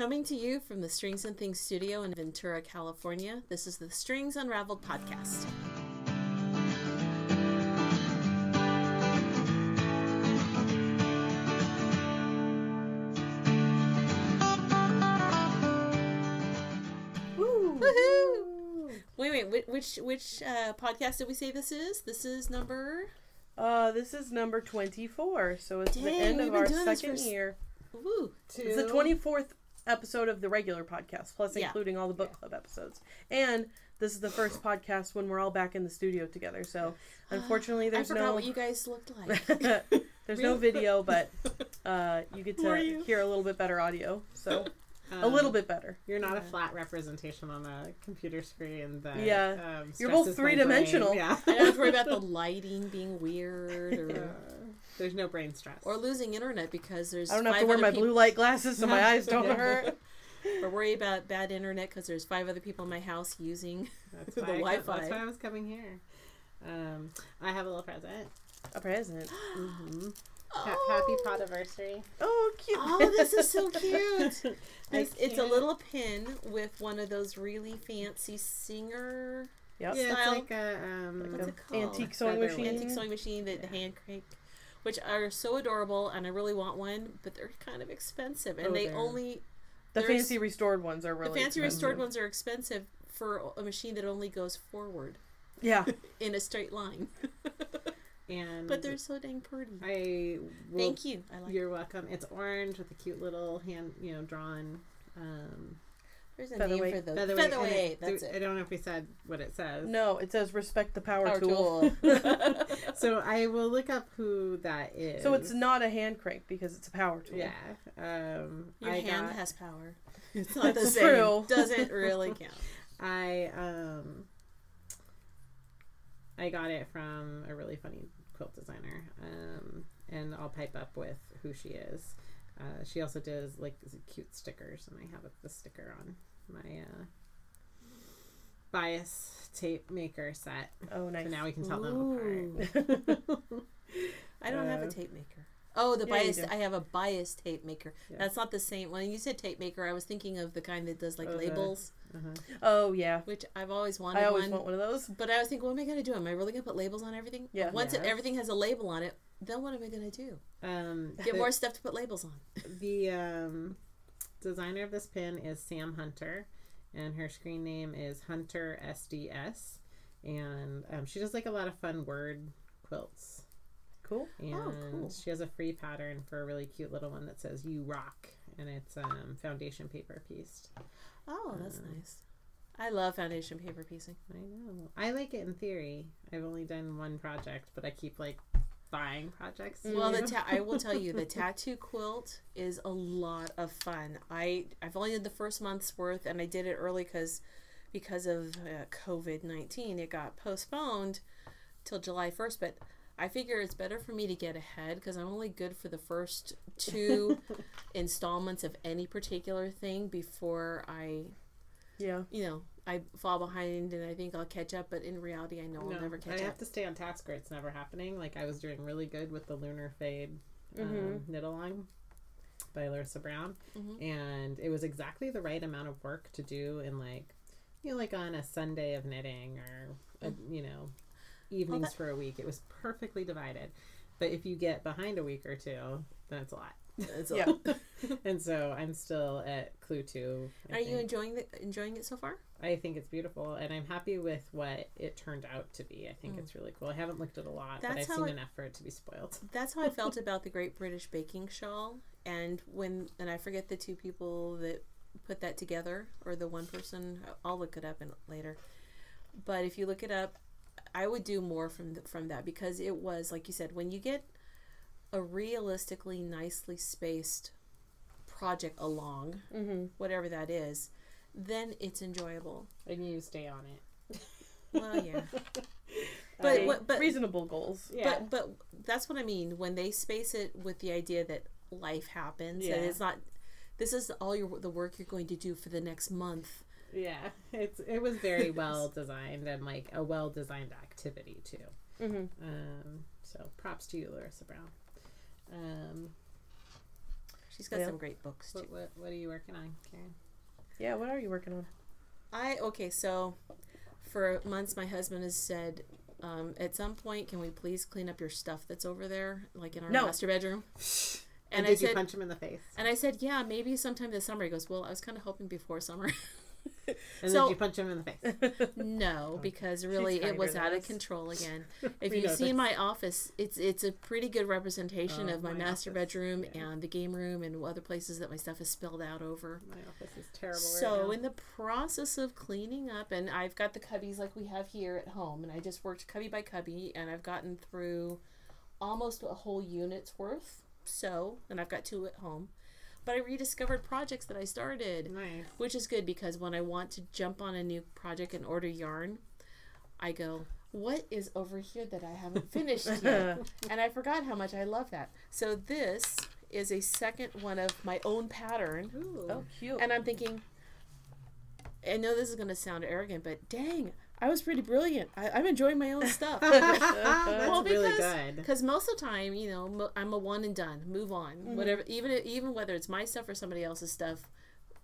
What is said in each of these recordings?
Coming to you from the Strings and Things studio in Ventura, California, this is the Strings Unraveled podcast. Woohoo! Wait, wait, which which uh, podcast did we say this is? This is number. Uh, this is number 24, so it's the end of our second for s- year. Woo! It's the 24th episode of the regular podcast, plus Yeah. including all the book club episodes. And this is the first podcast when we're all back in the studio together. So, unfortunately, I there's forgot no what you guys looked like. there's no video, but uh, you get to you? hear a little bit better audio. So, a Um, little bit better. You're not a flat representation on a computer screen. That, Yeah. um, You're both three-dimensional. Yeah. I don't have to worry about the lighting being weird or Uh, there's no brain stress. or losing internet because there's I don't have to wear my peop- blue light glasses so my eyes don't Yeah. hurt. or worry about bad internet because there's five other people in my house using. That's the why I co- Wi-Fi. That's why I was coming here. Um, I have a little present. A present. hmm Ha- happy podiversary. Oh, cute. Oh, this is so cute. I It's, it's a little pin with one of those really fancy singer. Yep. Yeah, it's style. like a um, What's Like it a antique sewing Featherweight. machine. Antique sewing machine, the, the hand crank, which are so adorable, and I really want one, but they're kind of expensive, and Oh, they they're- only The fancy restored ones are really the fancy expensive. restored ones are expensive for a machine that only goes forward Yeah. in a straight line. and but they're so dang pretty. I will, Thank you. I like. You're welcome. It's orange with a cute little hand, you know, drawn. Um, There's a Featherweight. name for those. featherweight. and Featherweight. it- That's I it. don't know if we said what it says. No, it says respect the power, Power tool. tool. So I will look up who that is. So it's not a hand crank because it's a power tool. yeah. Um, Your I hand got, has power. It's not the same. true. Doesn't really count. I um I got it from a really funny quilt designer. Um, and I'll pipe up with who she is. Uh, she also does like cute stickers, and I have a, the sticker on my uh, bias tape maker set. Oh, nice. So now we can tell Ooh. them apart. I don't have a Uh, tape maker. Oh, the yeah, bias. I have a bias tape maker. Yeah. That's not the same. When you said tape maker, I was thinking of the kind that does like Oh, the- labels, Uh-huh. oh, yeah. which I've always wanted I always one. want one of those. But I was thinking, what am I going to do? Am I really going to put labels on everything? Yeah. Once it, everything has a label on it, then what am I going to do? Um, Get the- more stuff to put labels on. The um, designer of this pin is Sam Hunter, and her screen name is Hunter SDS, and um, she does like a lot of fun word quilts. Cool. And Oh, cool. she has a free pattern for a really cute little one that says "You Rock," and it's um, foundation paper pieced. Oh, that's Uh, nice. I love foundation paper piecing. I know. I like it in theory. I've only done one project, but I keep like buying projects. Well, the ta- I will tell you, the tattoo quilt is a lot of fun. I I've only did the first month's worth, and I did it early because because of uh, COVID nineteen, it got postponed till July first. But I figure it's better for me to get ahead because I'm only good for the first two installments of any particular thing before I, Yeah. you know, I fall behind and I think I'll catch up. But in reality, I know I'll No, never I catch have up. to stay on task or it's never happening. Like I was doing really good with the Lunar Fade um, Mhm. knit along by Larissa Brown, Mhm. and it was exactly the right amount of work to do in like you know like on a Sunday of knitting or a, you know evenings that- for a week. It was perfectly divided. But if you get behind a week or two, then it's a lot. It's a- Yeah. and so I'm still at clue two. I Are you enjoying the, enjoying it so far? I think it's beautiful, and I'm happy with what it turned out to be. I think Mm. it's really cool. I haven't looked at a lot, but I've seen enough for it to be spoiled. That's how I felt about the Great British Baking Shawl. And when and I forget the two people that put that together, or the one person. I'll look it up and later. But if you look it up, I would do more from the, from that because it was like you said when you get a realistically nicely spaced project along, Mm-hmm. whatever that is, then it's enjoyable. And you stay on it. Well, yeah. But Okay, what- but- reasonable goals. yeah, But but that's what I mean when they space it with the idea that life happens and it's not. This is all your the work you're going to do for the next month. Yeah, it's it was very well designed and like a well designed activity too. Mm-hmm. Um, so props to you, Larissa Brown. Um, She's She's got Yeah. some great books too. What, what, what are you working on, Karen? Yeah, what are you working on? I okay, so for months my husband has said, um, at some point, can we please clean up your stuff that's over there, like in our No. master bedroom? And, And I did you said, punch him in the face? and I said, yeah, maybe sometime this summer. He goes, well, I was kind of hoping before summer. And So- did you punch him in the face? no, oh, because really it was out of control again. If know seen my office, it's it's a pretty good representation Oh, of my, my master office, bedroom yeah. and the game room and other places that my stuff is spilled out over. My office is terrible. So right now. in the process of cleaning up, and I've got the cubbies like we have here at home, and I just worked cubby by cubby, and I've gotten through almost a whole unit's worth. So, and I've got two at home, but I rediscovered projects that I started, nice. which is good because when I want to jump on a new project and order yarn, I go. What is over here that I haven't finished yet? and I forgot how much I love that. So this is a second one of my own pattern Ooh. oh, cute. and I'm thinking, I know this is going to sound arrogant, but dang, I was pretty brilliant. I, I'm enjoying my own stuff. That's Well, really because- good. Because most of the time, you know, I'm a one and done. Move on. Mm-hmm. Whatever. Even even whether it's my stuff or somebody else's stuff,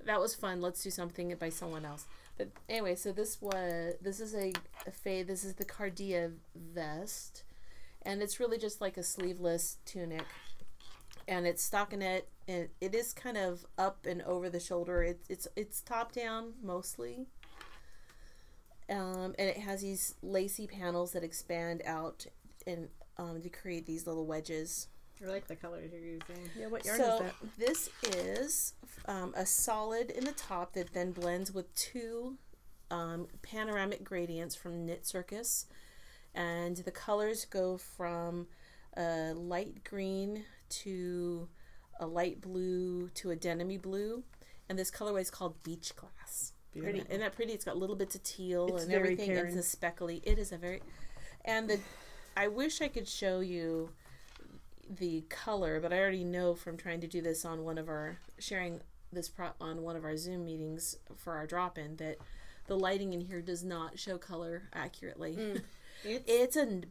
that was fun. Let's do something by someone else. But anyway, so this was this is a, a fade. This is the Cardia vest, and it's really just like a sleeveless tunic, and it's stockinette, and it is kind of up and over the shoulder. It's it's it's top down mostly. Um, and it has these lacy panels that expand out and um, to create these little wedges. I like the colors you're using. yeah, what yarn so is that? this is um, a solid in the top that then blends with two um, panoramic gradients from Knit Circus, and the colors go from a light green to a light blue to a denim blue, and this colorway is called Beach Glass. Pretty. Isn't that pretty? It's got little bits of teal It's and very everything. Karen. It's a speckly. It is a very, and the, I wish I could show you the color, but I already know from trying to do this on one of our sharing this pro, on one of our Zoom meetings for our drop in that the lighting in here does not show color accurately. Mm. It's, It's a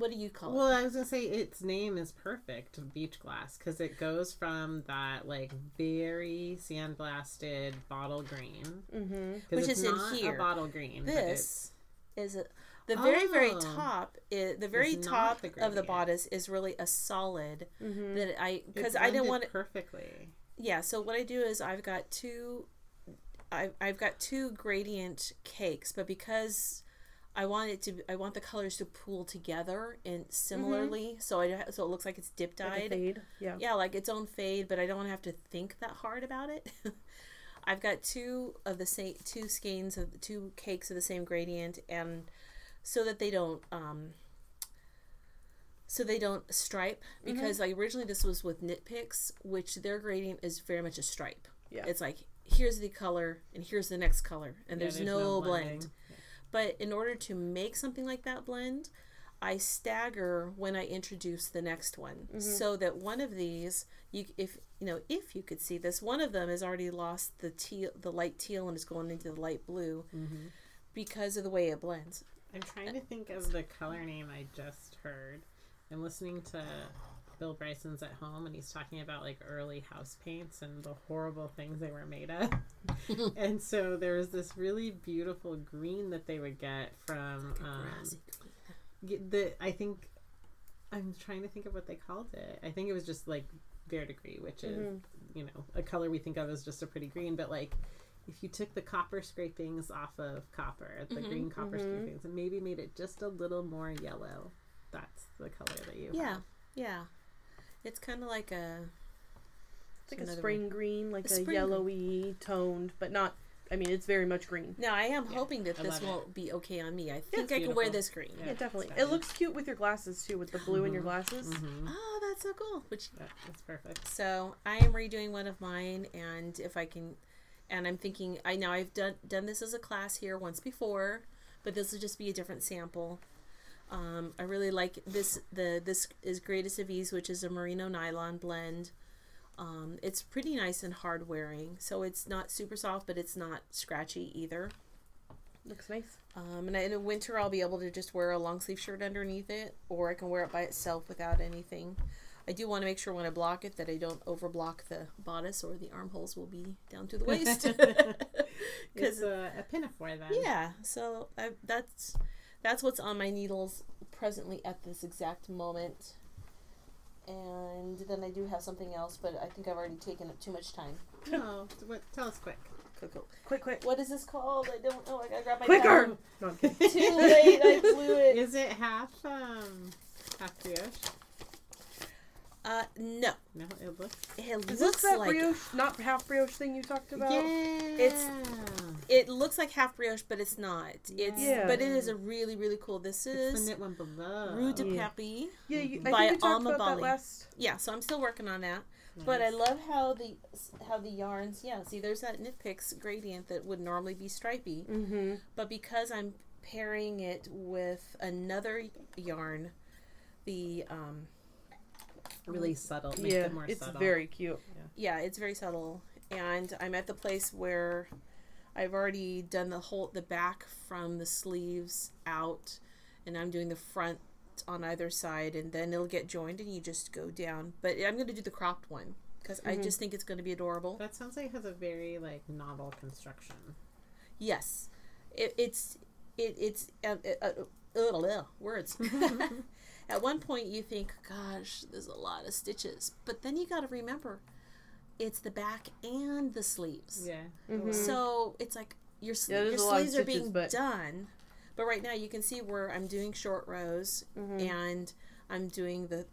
what do you call it? well, I was gonna say its name is perfect, beach glass, because it goes from that like very sandblasted bottle green, Mm-hmm. Which is in here. a bottle green. This is a, the very very Oh. top. Is, the very top the of the bodice is really a solid Mm-hmm. that I because I didn't want it. perfectly. yeah so what i do is i've got two I've, I've got two gradient cakes but because i want it to i want the colors to pool together and similarly so i so it looks like it's dip Like dyed fade. Yeah. yeah like its own fade but i don't have to think that hard about it i've got two of the same two skeins of two cakes of the same gradient and so that they don't um so they don't stripe because like originally this was with knit picks which their gradient is very much a stripe Yeah. it's like here's the color and here's the next color and Yeah, there's, no, blend blending. But in order to make something like that blend, I stagger when I introduce the next one, so that one of these, you if you know if you could see this, one of them has already lost the teal, the light teal, and is going into the light blue Mm-hmm. because of the way it blends. I'm trying to think of the color name I just heard. I'm listening to Bill Bryson's at home and he's talking about like early house paints and the horrible things they were made of. and so there was this really beautiful green that they would get from um, the I think I'm trying to think of what they called it. I think it was just like verdigris, which is Mhm. you know a color we think of as just a pretty green, but like if you took the copper scrapings off of copper, the Mhm. green copper Mhm. scrapings, and maybe made it just a little more yellow, that's the color that you Yeah, have. yeah. It's kind of like a It's like a another spring green, like A a, spring green. yellowy toned, but not. I mean, it's very much green. Now I am Yeah, hoping that I this love it. will be okay on me. I it's think I can wear this green. Yeah, Yeah, definitely. It looks cute with your glasses too, with the blue in your Mhm. glasses. Mm-hmm. Oh, that's so cool. Which Yeah, that's perfect. So I am redoing one of mine, and if I can, and I'm thinking I know I've done done this as a class here once before, but this will just be a different sample. Um, I really like this. The this is Greatest of Ease, which is a merino nylon blend. Um, it's pretty nice and hard wearing, so it's not super soft, but it's not scratchy either. Looks nice. Um, and in the winter, I'll be able to just wear a long sleeve shirt underneath it, or I can wear it by itself without anything. I do want to make sure when I block it that I don't overblock the bodice or the armholes will be down to the waist. It's a, a pinafore then. yeah, so I, that's that's what's on my needles presently at this exact moment. And then I do have something else, but I think I've already taken up too much time. No, what, tell us quick. Coco. quick, quick, What is this called? I don't know. I gotta grab my quicker. pen. No, I'm. Too late. I blew it. Is it half um half brioche? Uh, no. No, it looks. It Is looks this that like brioche, not half brioche thing you talked about? It's- it looks like half brioche, but it's not. It's Yeah. but it is a really really cool. This it's is the knit one below. Rue de Yeah. Papi. Yeah, you, I By think we talked Alma about that Bali. last. Yeah, so I'm still working on that. But I love how the how the yarns. Yeah, see, there's that Knit Picks gradient that would normally be stripy, Mm-hmm. but because I'm pairing it with another yarn, the um really subtle. Make Yeah, them more it's subtle. very cute. yeah, it's very subtle, and I'm at the place where I've already done the whole the back from the sleeves out, and I'm doing the front on either side, and then it'll get joined, and you just go down. But I'm gonna do the cropped one because I Mhm. just think it's gonna be adorable. That sounds like it has a very like novel construction. Yes, it, it's it, it's uh, uh, uh, uh, words. At one point, you think, "Gosh, there's a lot of stitches," but then you got to remember, it's the back and the sleeves. Yeah. Mhm. So it's like your sl- Yeah, your there's a lot of sleeves are being but- done, but right now you can see where I'm doing short rows Mhm. and I'm doing the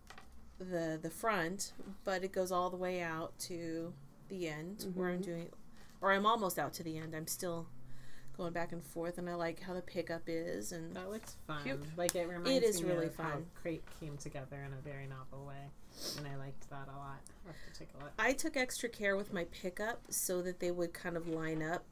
the the front, but it goes all the way out to the end where I'm Mhm. doing, or I'm almost out to the end. I'm still going back and forth, and I like how the pickup is, and That looks fun. Cute. Like it reminds It is me really of how fun. Crepe came together in a very novel way, and I liked that a lot. I'll have to take a look. I took extra care with my pickup so that they would kind of line up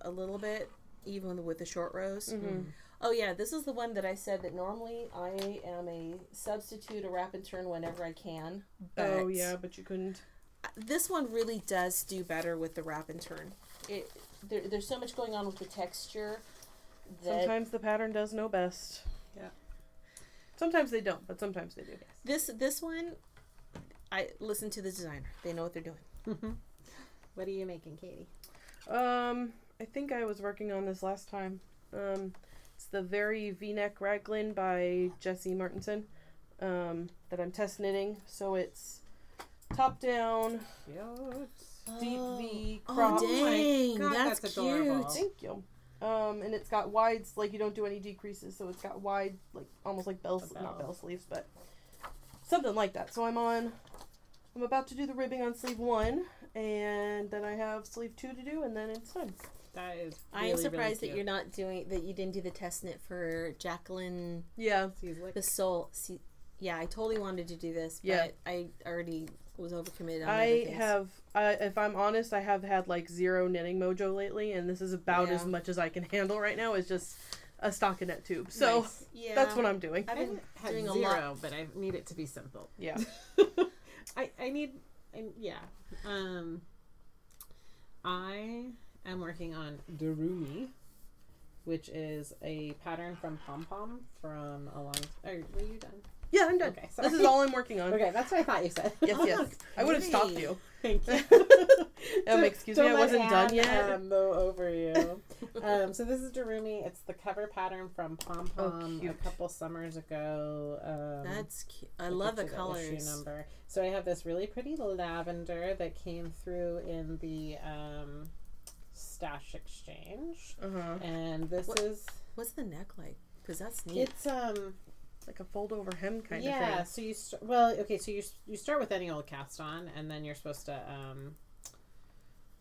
a little bit, even with the short rows. Mhm. Oh yeah, this is the one that I said that normally I am a substitute, a wrap and turn whenever I can. Oh yeah, but you couldn't. this one really does do better with the wrap and turn. It there, there's so much going on with the texture that Sometimes the pattern does know best. Yeah. Sometimes they don't, but sometimes they do. this this one, I listen to the designer. They know what they're doing. what are you making, Katie? Um, I think I was working on this last time. Um, it's the very V-neck raglan by Jesse Martinson. Um, that I'm test knitting. So it's top down, deep V crop. Oh, crop. dang, God, that's, that's cute. Thank you. Um, and it's got wides, like you don't do any decreases, so it's got wide, like almost like bell, A not bell. bell sleeves, but something like that. So I'm on, I'm about to do the ribbing on sleeve one, and then I have sleeve two to do, and then it's done. That is. I am surprised that you're not doing that. You didn't do the test knit for Jacqueline Yeah, the Soul. See, yeah, I totally wanted to do this, but Yeah. I already was overcommitted. On I have. I, if I'm honest, I have had like zero knitting mojo lately, and this is about as much as I can handle right now. It's just a stockinette tube. So Yeah, that's what I'm doing. I've I've been had doing a zero, lot. but I need it to be simple. Yeah. I I need I, yeah. Um I am working on Darumi, which is a pattern from Pom Pom from a long were you done? Yeah, I'm done. Okay, this is all I'm working on. Okay, that's what I thought you said. Yes, yes. I would have stopped you. Thank you. Um, excuse me, I wasn't done yet. Uh, mow over you. um, so this is Darumi. It's the cover pattern from Pom Oh, Pom a couple summers ago. Um, That's cute. I love the what issue number. So I have this really pretty lavender that came through in the um, stash exchange, Uh-huh. and this What- is What's the neck like? Because that's neat. it's um Like a fold over hem kind yeah. of thing. Yeah. So you st- well okay. So you you start with any old cast on, and then you're supposed to um.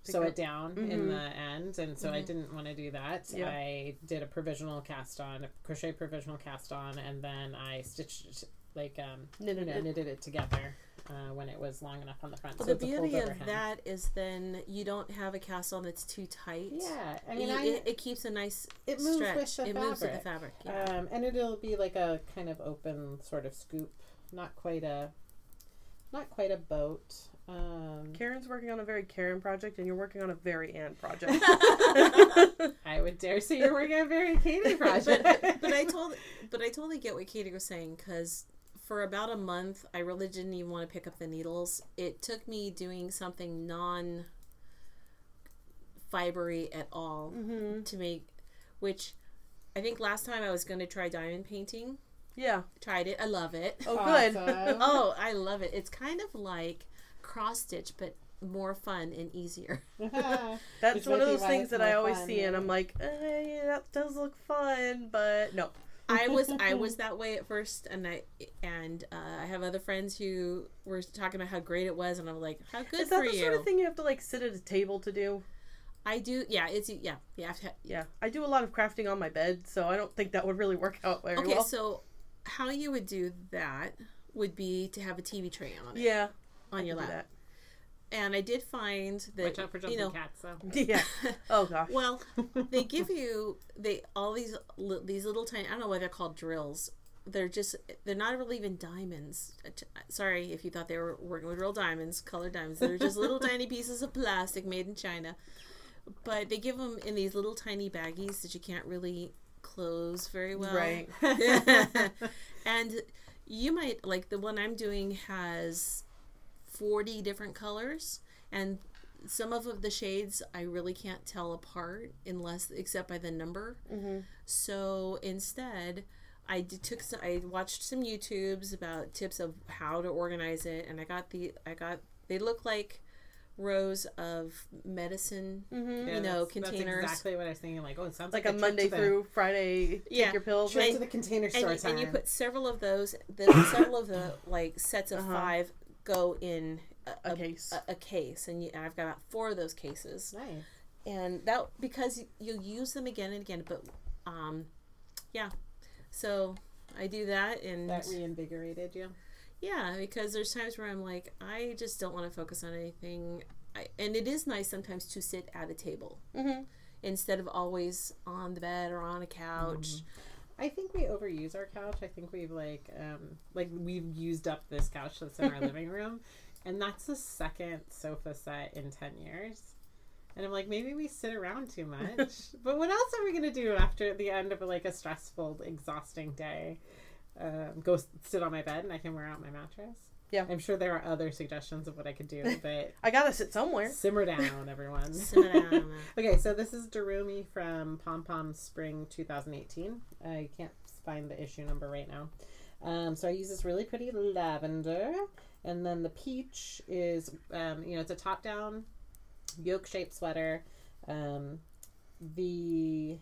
Sew it down in Mhm. the end, and so I Mhm. didn't want to do that. Yeah. I did a provisional cast on, a crochet provisional cast on, and then I stitched like um, Knitted it. knitted it together uh, when it was long enough on the front. Well, so the beauty of hem. that is then you don't have a cast on that's too tight. Yeah, I mean, You- I, it, it keeps a nice it moves stretch. with the it fabric. moves with the fabric. Yeah. Um, and it'll be like a kind of open sort of scoop, not quite a, not quite a boat. Um, Karen's working on a very Karen project, and you're working on a very Anne project. I would dare say you're working on a very Katie project. but, but I told but I totally get what Katie was saying because for about a month, I really didn't even want to pick up the needles. It took me doing something non fibery at all Mm-hmm. to make, which I think last time I was going to try diamond painting. Yeah. Tried it. I love it. Oh, good. Awesome. Oh, I love it. It's kind of like cross stitch, but more fun and easier. That's one of those things that I always fun, see, and. I'm like, eh, yeah, that does look fun, but no. I was I was that way at first, and I and uh, I have other friends who were talking about how great it was, and I'm like, how good Is that for the you. sort of thing you have to like sit at a table to do? I do. Yeah, it's yeah. You have to. Yeah, I do a lot of crafting on my bed, so I don't think that would really work out very Okay, well. so how you would do that would be to have a TV tray on it yeah, on your do lap. And I did find that Watch out for jumping you know cats, though. Yeah. Oh gosh. well they give you they all these these little tiny I don't know why they're called drills. They're just they're not really even diamonds. Uh, Sorry if you thought they were working with real diamonds, colored diamonds. They're just little tiny pieces of plastic made in China. But they give them in these little tiny baggies that you can't really close very well. Right. and you might like the one I'm doing has 40 different colors and some of the shades I really can't tell apart unless except by the number. hmm So instead, I took some, I watched some YouTubes about tips of how to organize it and I got the I got they look like rows of medicine hmm you know, that's- containers. That's exactly what I was thinking. Like, oh, it sounds Like like, a trip Monday to the, through Friday, Yeah. take your pills. trip And- to the container and, store you- time. and you put several of those the several of the like sets of Uh-huh. five go in a, A a- case. a, a case and you, I've got about four of those cases nice. and that because you use them again and again but um yeah so I do that and That reinvigorated you. yeah because there's times where I'm like I just don't want to focus on anything I, and it is nice sometimes to sit at a table hmm instead of always on the bed or on a couch I think we overuse our couch. I think we've like um like we've used up this couch that's in our living room, and that's the second sofa set in ten years. And I'm like, maybe we sit around too much. but what else are we gonna do after the end of like a stressful, exhausting day? Um, go sit on my bed and I can wear out my mattress. Yeah. I'm sure there are other suggestions of what I could do, but I gotta sit somewhere. simmer down, everyone. Simmer down. Okay, so this is Darumi from Pom Pom Spring 2018. I can't find the issue number right now. Um, so I use this really pretty lavender, and then the peach is, um, you know, it's a top-down yoke-shaped sweater. Um, the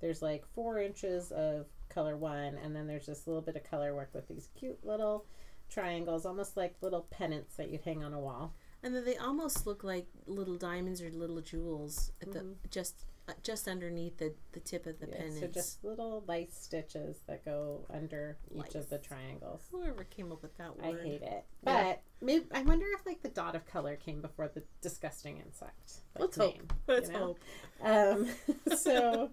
there's like four inches of color one, and then there's this little bit of color work with these cute little triangles, almost like little pennants that you'd hang on a wall. And then they almost look like little diamonds or little jewels at the Mhm. just uh, just underneath the, the tip of the Yeah, pennants. so just little light stitches that go under each of the triangles. Whoever came up with that word. I hate it, Yeah. but maybe I wonder if like the dot of color came before the disgusting insect. like, Let's hope. name, Let's you know? hope. Um, so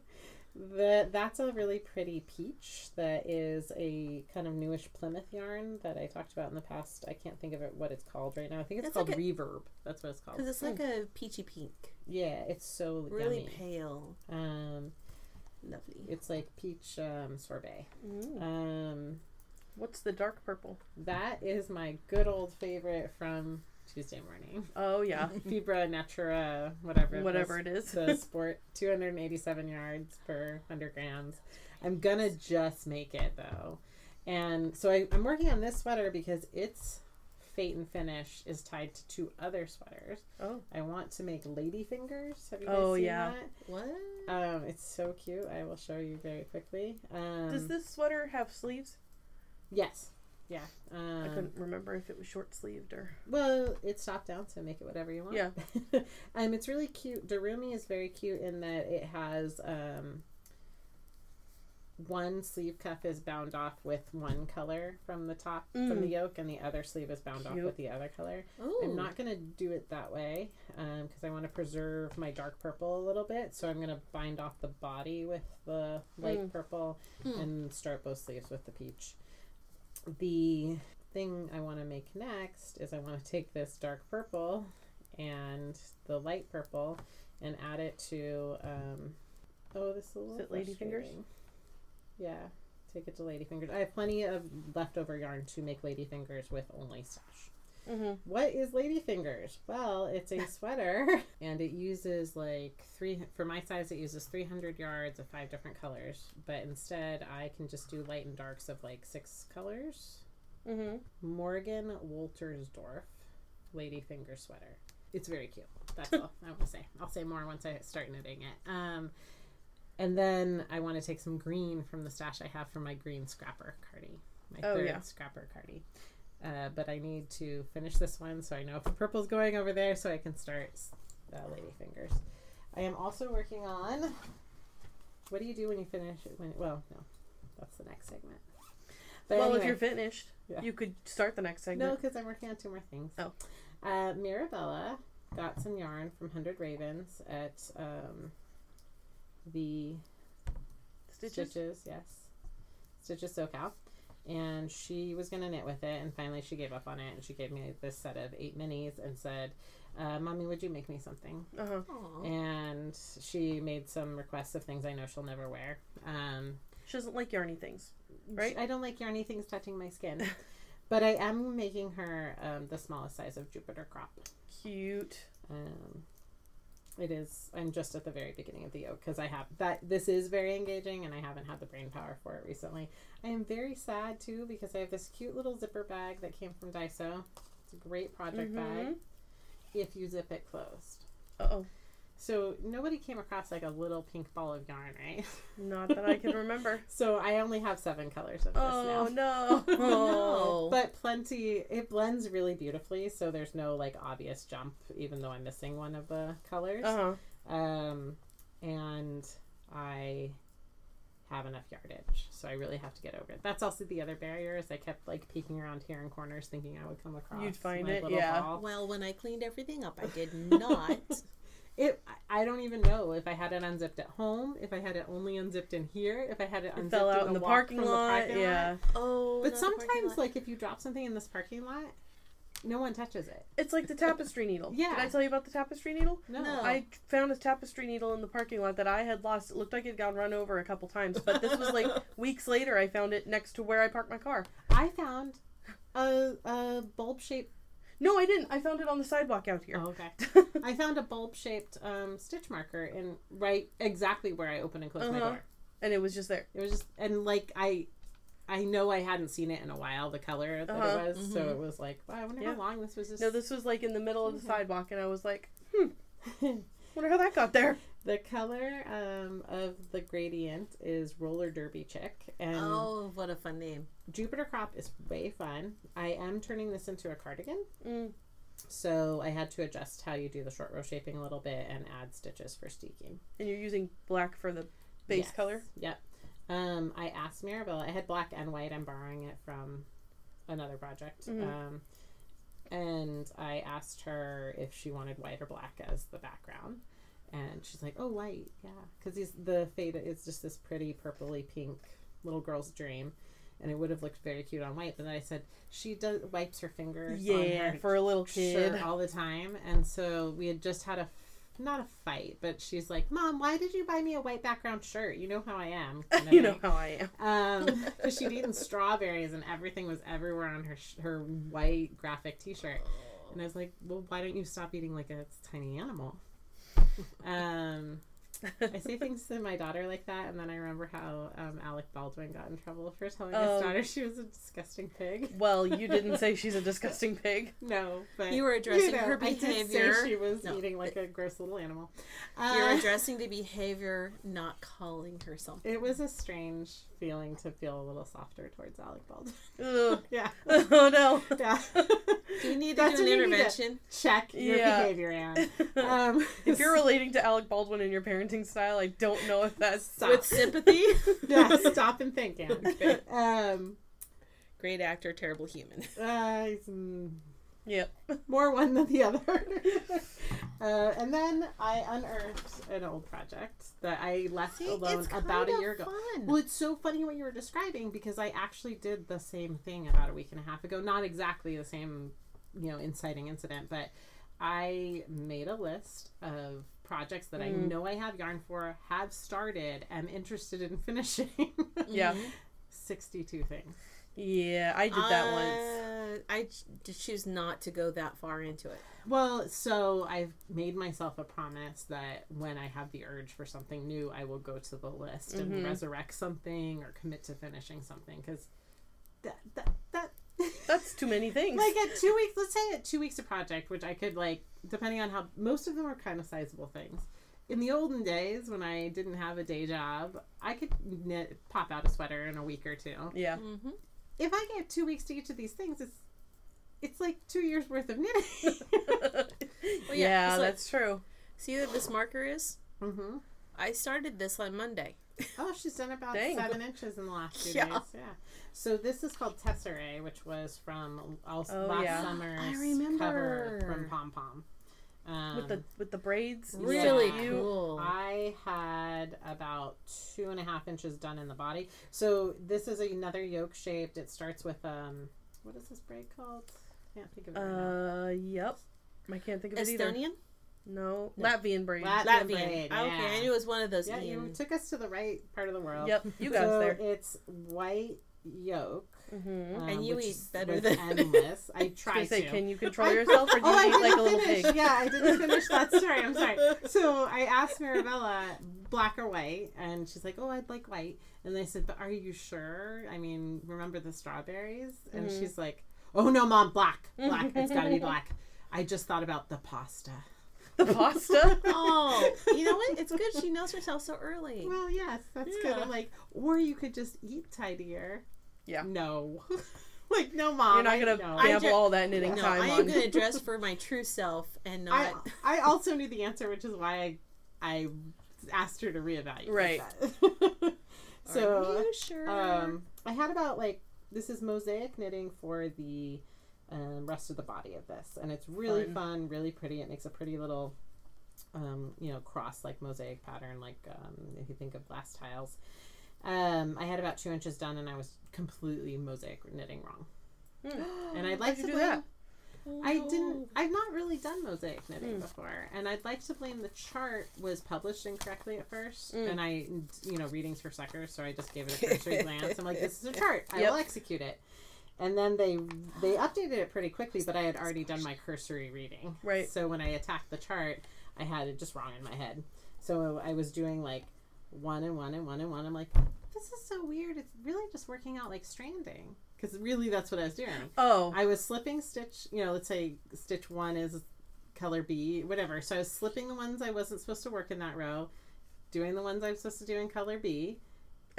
the that's a really pretty peach that is a kind of newish Plymouth yarn that I talked about in the past. I can't think of it what it's called right now. I think it's, It's called like a- Reverb. That's what it's called. Because it's like a peachy pink, Yeah, it's so really yummy. pale, Um, lovely. it's like peach um, sorbet. Mm. Um, What's the dark purple? That is my good old favorite from Tuesday morning. Oh yeah, Fibra Natura, whatever. whatever the, it is. the sport, 287 yards per 100 grams. I'm gonna just make it though. And so I, I'm working on this sweater because its fate and finish is tied to two other sweaters. Oh. I want to make lady fingers. Have you guys Oh, seen yeah. that? What? Um, it's so cute. I will show you very quickly. Um, Does this sweater have sleeves? Yes. Yeah. Um, I couldn't remember if it was short sleeved or. Well, it's top down, so make it whatever you want. Yeah. um, it's really cute. Darumi is very cute in that it has um, one sleeve cuff is bound off with one color from the top from the Mm. yoke, and the other sleeve is bound off with the other color. Oh, I'm not gonna do it that way because I want to preserve my dark purple a little bit. So I'm gonna bind off the body with the light Mm. purple Hmm. and start both sleeves with the peach. The thing I want to make next is I want to take this dark purple and the light purple and add it to. Um, oh, this is a little it Lady Fingers? Yeah. take it to Ladyfingers. I have plenty of leftover yarn to make Ladyfingers with only stash. Mm-hmm. What is Ladyfingers? Well, it's a sweater and it uses like three, for my size, it uses 300 yards of five different colors. But instead, I can just do light and darks of like six colors. Mm-hmm. Morgan Woltersdorf Ladyfinger sweater. It's very cute. That's all I want to say. I'll say more once I start knitting it. Um, and then I want to take some green from the stash I have from my green scrapper cardi, my Oh, third yeah. scrapper cardi. Uh, but I need to finish this one so I know if the purple's going over there so I can start uh, Ladyfingers. I am also working on. What do you do when you finish? it? When well, no, that's the next segment. But well, if you're finished, Yeah. you could start the next segment. No, because I'm working on two more things. Oh. Uh, Mirabella got some yarn from Hundred Ravens at um, the Stitches. Stitches, yes. Stitches SoCal. And she was going to knit with it, and finally she gave up on it, and she gave me this set of eight minis and said, uh, Mommy, would you make me something? Uh huh. And she made some requests of things I know she'll never wear. Um, She doesn't like yarny things. Right. I don't like yarny things touching my skin. but I am making her um, the smallest size of Jupiter crop. Cute. Um, it is. I'm just at the very beginning of the yoke because I have that. This is very engaging, and I haven't had the brain power for it recently. I am very sad too because I have this cute little zipper bag that came from Daiso. It's a great project bag Mhm. if you zip it closed. Uh oh. So nobody came across like a little pink ball of yarn, right? Not that I can remember. So I only have seven colors of this oh now. no. No. But plenty, it blends really beautifully, so there's no like obvious jump, even though I'm missing one of the colors. Uh huh. Um, and I have enough yardage, so I really have to get over it. That's also the other barrier is I kept like peeking around here in corners, thinking I would come across. You'd find my it, yeah. ball. Well, when I cleaned everything up, I did not. It. I- I don't even know if I had it unzipped at home, if I had it only unzipped in here, if I had it It unzipped fell out in in the, the parking from the lot. parking yeah. lot. oh, But not the parking sometimes, like if you drop something in this parking lot, no one touches it. It's like the tapestry needle. Yeah. Did I tell you about the tapestry needle? No. No. I found a tapestry needle in the parking lot that I had lost. It looked like it got run over a couple times, but this was like weeks later. I found it next to where I parked my car. I found a, a bulb shaped. No, I didn't. I found it on the sidewalk out here. Oh, okay. I found a bulb shaped um, stitch marker in right exactly where I open and close my Uh-huh. door. and it was just there. It was just and like I, I know I hadn't seen it in a while. The color that Uh-huh. it was, so Mhm. it was like, wow, I wonder Yeah. how long this was. Just No, this was like in the middle of the Mhm. sidewalk, and I was like, hmm, wonder how that got there. the color um, of the gradient is roller derby chick, and Oh, what a fun name. Jupiter crop is way fun. I am turning this into a cardigan. Mm. So I had to adjust how you do the short row shaping a little bit and add stitches for steeking. And you're using black for the base Yes. color. Yep. Um, I asked Maribel. I had black and white. I'm borrowing it from another project. Mhm. Um, and I asked her if she wanted white or black as the background, and she's like, "Oh, white, yeah," because he's the fade is just this pretty purpley pink little girl's dream. And it would have looked very cute on white, but then I said she does wipes her fingers. on Yeah, her for a little kid. shirt all the time. And so we had just had a not a fight, but she's like, "Mom, why did you buy me a white background shirt? You know how I am." kind of you know how I am. Um, because she'd eaten strawberries and everything was everywhere on her sh- her white graphic T-shirt, and I was like, "Well, why don't you stop eating like a tiny animal?" Um, I say things to my daughter like that, and then I remember how um, Alec Baldwin got in trouble for telling his Oh. daughter she was a disgusting pig. well, you didn't say she's a disgusting pig. No, but You were addressing her I did say behavior. she was No. eating like a gross little animal. You're Uh, addressing the behavior, not calling her something. it was a strange feeling to feel a little softer towards Alec Baldwin. Ugh. yeah, oh no. yeah. Do you need to That's do an when you intervention? Check your Yeah. behavior, Anne. Um, if you're relating to Alec Baldwin in your parenting style, I don't know if that's Stop. With sympathy? yeah, stop and think, Anne. Um, Great actor, terrible human. uh, mm, Yep. more one than the other. uh, and then I unearthed an old project that I left alone about a year ago. Fun. Well, it's so funny what you were describing because I actually did the same thing about a week and a half ago. Not exactly the same, you know, inciting incident, but I made a list of projects that I Mm. know I have yarn for, have started, am interested in finishing. Yeah. Mhm. 62 things. Yeah, I did that once. Uh, I ch- choose not to go that far into it. Well, so I've made myself a promise that when I have the urge for something new, I will go to the list and Mhm. resurrect something or commit to finishing something because that that that That's too many things. like at two weeks. Let's say at two weeks a project, which I could like depending on how most of them are kind of sizable things. In the olden days when I didn't have a day job, I could knit pop out a sweater in a week or two. yeah. Mm-hmm. If I get two weeks to each of these things, it's it's like two years worth of knitting. yeah, yeah, it's like- that's true. See what this marker is? mm-hmm. I started this on Monday. Oh, she's done about Dang. seven inches in the last two Yeah. days. Yeah. So this is called Tesserae, which was from also Oh, last yeah. summer's I remember. cover from Pom Pom. Um, with the with the braids. Really Yeah. cool. I had about two and a half inches done in the body. So this is another yoke shaped. It starts with um, what is this braid called? Can't think of it. right now. Uh, yep. I can't think of it either. Estonian? No, No. Latvian braid. Lat- Latvian. braid, Okay, yeah. I knew it was one of those. Yeah, you took us to the right part of the world. Yep, you got us so there. It's white yoke. Mm-hmm. um, And you eat better than- endless. I I try gonna say, to. can you control yourself, or do oh, you I eat like a little finish. pig? Yeah, I didn't finish that story. I'm sorry. So I asked Marabella, black or white, and she's like, "Oh, I'd like white." And I said, "But are you sure? I mean, remember the strawberries?" And Mhm. she's like, "Oh no, mom, black, black. it's got to be black." I just thought about the pasta. The pasta. Oh, you know what? It's good she knows herself so early. Well, yes, that's Yeah. good. I'm like, or you could just eat tidier. Yeah. No. like, no, mom. You're not gonna no. I gamble ju- all that knitting No, time I on. am going to dress for my true self and I, not. I also knew the answer, which is why I, I asked her to reevaluate. Right. that. so, Are you sure? um, I had about like this is mosaic knitting for the um, rest of the body of this, and it's really Fun. fun, really pretty. It makes a pretty little, um, you know, cross like mosaic pattern, like um, if you think of glass tiles. Um, I had about two inches done, and I was completely mosaic knitting wrong. And I'd like to do blame that? I didn't. I've not really done mosaic knitting Mm. before, and I'd like to blame the chart was published incorrectly at first, Mm. and I, you know, readings for suckers, so I just gave it a cursory glance. I'm like, this is a chart. I Yep. will execute it. And then they they updated it pretty quickly, but I had already done my cursory reading. Right. So when I attacked the chart, I had it just wrong in my head. So I was doing like one and one and one and one. I'm like, this is so weird. It's really just working out like stranding. Because really, that's what I was doing. Oh, I was slipping stitch, you know, let's say stitch one is color B, whatever. So I was slipping the ones I wasn't supposed to work in that row, doing the ones I'm supposed to do in color B,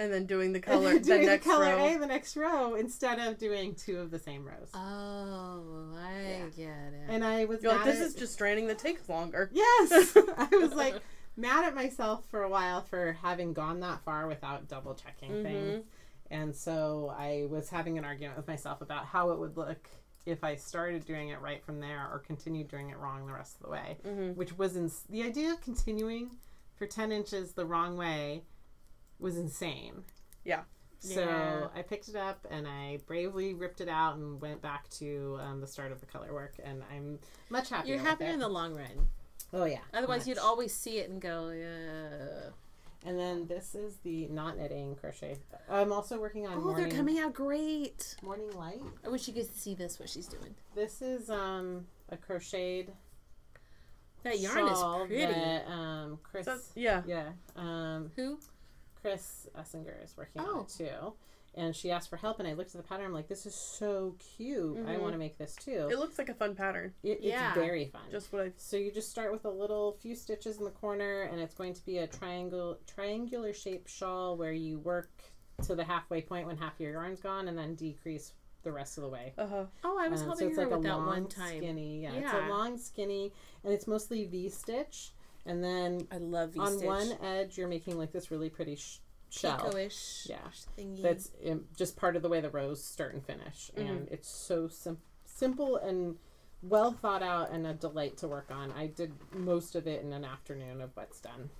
and then doing the color, then the doing next the color row. A the next row instead of doing two of the same rows. Oh, I Yeah. get it. and I was like, this is just stranding that takes longer. yes. I was like mad at myself for a while for having gone that far without double checking Mhm. things. And so I was having an argument with myself about how it would look if I started doing it right from there or continued doing it wrong the rest of the way. Mhm. Which was ins- the idea of continuing for 10 inches the wrong way was insane. Yeah. So Yeah. I picked it up and I bravely ripped it out and went back to um, the start of the color work, and I'm much happier. You're happier in the long run. Oh yeah. Otherwise, you'd always see it and go, uh. And then this is the not knitting crochet. I'm also working on "Oh, morning, they're coming out great." morning light. I wish you could see this. What she's doing. This is um a crocheted That yarn is pretty. that um Chris So, yeah. yeah um Who? Chris Essinger is working on Oh. it too. And she asked for help, and I looked at the pattern. I'm like, "This is so cute. I Mhm. want to make this too." It looks like a fun pattern. It, Yeah. It's very fun. Just what I. So you just start with a little few stitches in the corner, and it's going to be a triangle triangular shaped shawl where you work to the halfway point when half your yarn's gone, and then decrease the rest of the way. Uh huh. Oh, I was Um, helping her with that one time. skinny. Yeah, it's a long skinny, and it's mostly V stitch. And then I love V on stitch. one edge, you're making like this really pretty sh- shell. Yeah. thingy. That's um, just part of the way the rows start and finish, Mm-hmm. and it's so sim- simple and well thought out and a delight to work on. I did most of it in an afternoon of what's done.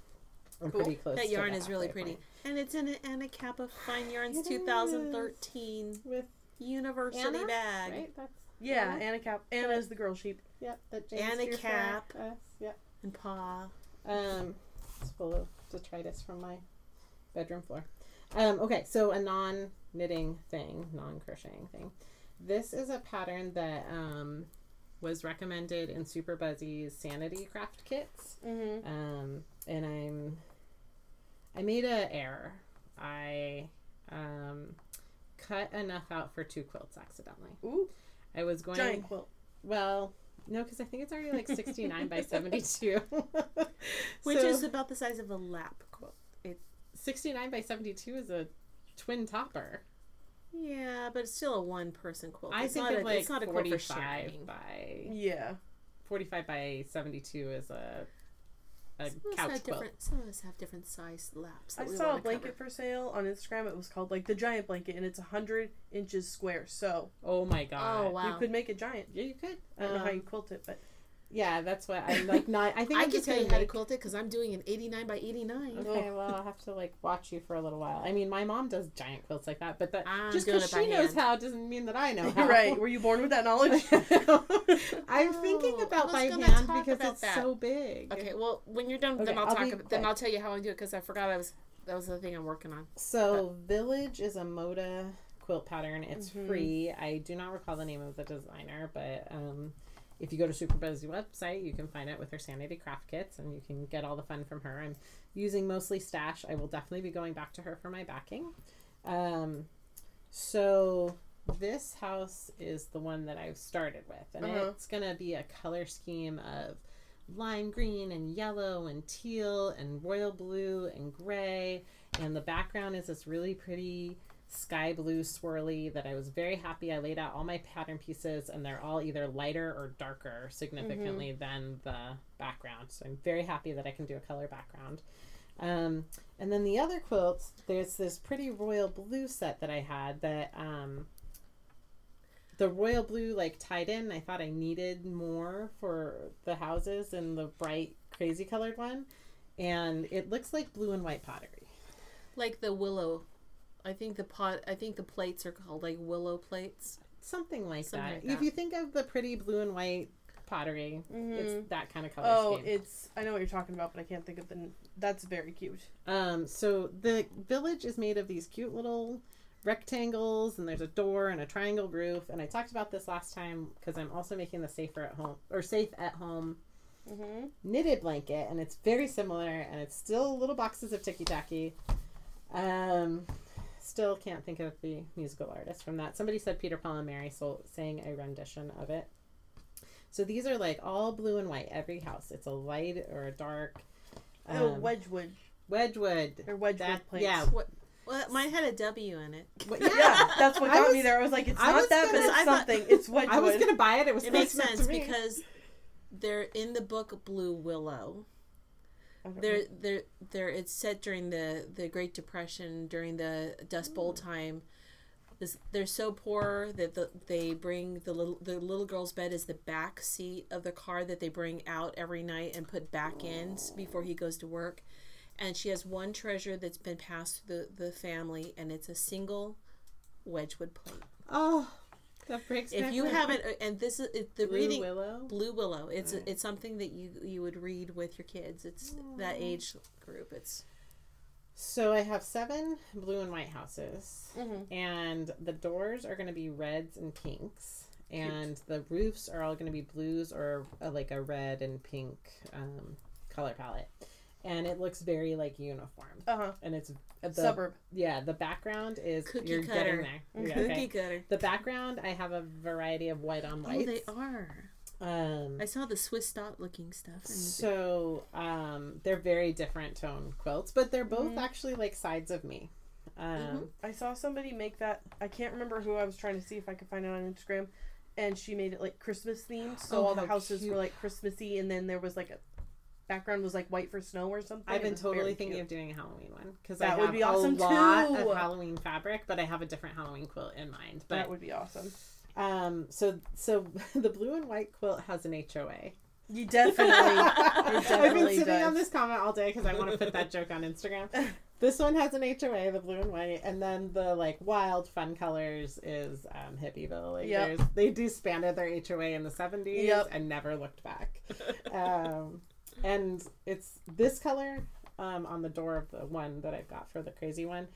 I'm Cool. pretty close. that yarn the is really pretty. point. And it's in an Anacapa Fine Yarns It 2013 with University Anna, bag. right? That's Yeah, Anna? Anna Cap. Anna's the girl sheep. yep. That James Anna Cap. us. Yep. And paw. Um, it's full of detritus from my bedroom floor. Um, okay, so a non knitting thing, non crocheting thing. This is a pattern that um, was recommended in Super Buzzy's Sanity Craft kits. Mm-hmm. Um, and I'm I made a error. I um, cut enough out for two quilts accidentally. Ooh, I was going giant quilt. well, no, because I think it's already like 69 by 72. Which So, is about the size of a lap quilt. It 69 by 72 is a twin topper. yeah, but it's still a one person quilt. I it's think not of a, like it's not a quilt for 45 by Yeah. 45 by 72 is a a Some of us couch have quilt. different. Some of us have different size laps. I saw a blanket cover. for sale on Instagram. It was called like the giant blanket, and it's a hundred inches square. So Oh my god. Oh wow! you could make it giant. Yeah, you could. I don't know how Um, you quilt it, but yeah, that's what I'm like. Not. I think I I'm can just tell gonna you how to make- quilt it because I'm doing an 89 by 89. Okay, well, I'll have to like watch you for a little while. I mean, my mom does giant quilts like that, but that I'm just doing because it by she knows hand. how doesn't mean that I know how. right. Were you born with that knowledge? I'm thinking Oh, I about was gonna hand talk because about it's that. so big. Okay, well, when you're done, Okay, then I'll, I'll talk. be About, then quick. I'll tell you how I do it because I forgot I was that was the thing I'm working on. So Village is a Moda quilt pattern. It's Mhm. free. I do not recall the name of the designer, but um, if you go to Super Buzzy website, you can find it with her Sanity Craft kits, and you can get all the fun from her. I'm using mostly Stash. I will definitely be going back to her for my backing. Um, so this house is the one that I've started with, and Uh-huh. it's gonna be a color scheme of lime green and yellow and teal and royal blue and gray and the background is this really pretty sky blue swirly that I was very happy I laid out all my pattern pieces and they're all either lighter or darker significantly than the background. So I'm very happy that I can do a color background. Um, and then the other quilts there's this pretty royal blue set that I had that um, the royal blue like tied in. I thought i needed more for the houses and the bright crazy colored one. And it looks like blue and white pottery. Like the willow, I think the pot. I think the plates are called like willow plates. something like Something that like if that. you think of the pretty blue and white pottery it's that kind of color oh, scheme it's I know what you're talking about, but I can't think of the. n- That's very cute. um so the village is made of these cute little rectangles and there's a door and a triangle roof and i talked about this last time because i'm also making the safer at home or safe at home Mm-hmm. knitted blanket and it's very similar and it's still little boxes of ticky tacky um still can't think of the musical artist from that somebody said peter paul and mary so sang a rendition of it so these are like all blue and white every house it's a light or a dark oh, um, Wedgwood wedgwood or Wedgwood that, plates. yeah What? Well, mine had a W in it. What- yeah, that's what got was- me there. I was like, it's I not that, but gonna- it's I thought- something. It's Wedgwood. i was gonna buy it it was It makes sense to me. because they're in the book Blue Willow. They're they're they're it's set during the the Great Depression during the Dust Bowl mm. time. This, they're so poor that the, they bring the little the little girl's bed is the back seat of the car that they bring out every night and put back in before he goes to work. And she has one treasure that's been passed through the, the family, and it's a single Wedgwood plate. oh that breaks If you haven't, uh, and this is it, the Blue reading willow Blue Willow. It's Right. it's something that you you would read with your kids. It's that age group. It's So I have seven blue and white houses, Mhm. and the doors are going to be reds and pinks, and the roofs are all going to be blues or uh, like a red and pink um, color palette, and it looks very like uniform. Uh-huh. And it's uh, the Suburb. yeah. The background is Cookie you're cutter. getting there. Yeah, cookie okay. cutter. The background I have a variety of white on white. Oh, they are. Um, I saw the Swiss dot looking stuff. And so um, they're very different tone quilts, but they're both Mhm. actually like sides of me. Um, I saw somebody make that. I can't remember who I was trying to see if I could find it on Instagram, and she made it like Christmas themed. So Oh, all the houses cute. were like Christmassy, and then there was like a background was like white for snow or something. I've been totally thinking cute. of doing a Halloween one because That I would have be awesome, a lot too. of Halloween fabric, but I have a different Halloween quilt in mind. that would be awesome. um, so so the blue and white quilt has an HOA. You definitely. I've been definitely sitting does. on this comment all day because I want to put that joke on Instagram. This one has an HOA, the blue and white, and then the like wild fun colors is um, Hippieville. Like Yep. they disbanded their HOA in the seventies Yep. and never looked back. um, and it's this color um, on the door of the one that I've got for the crazy one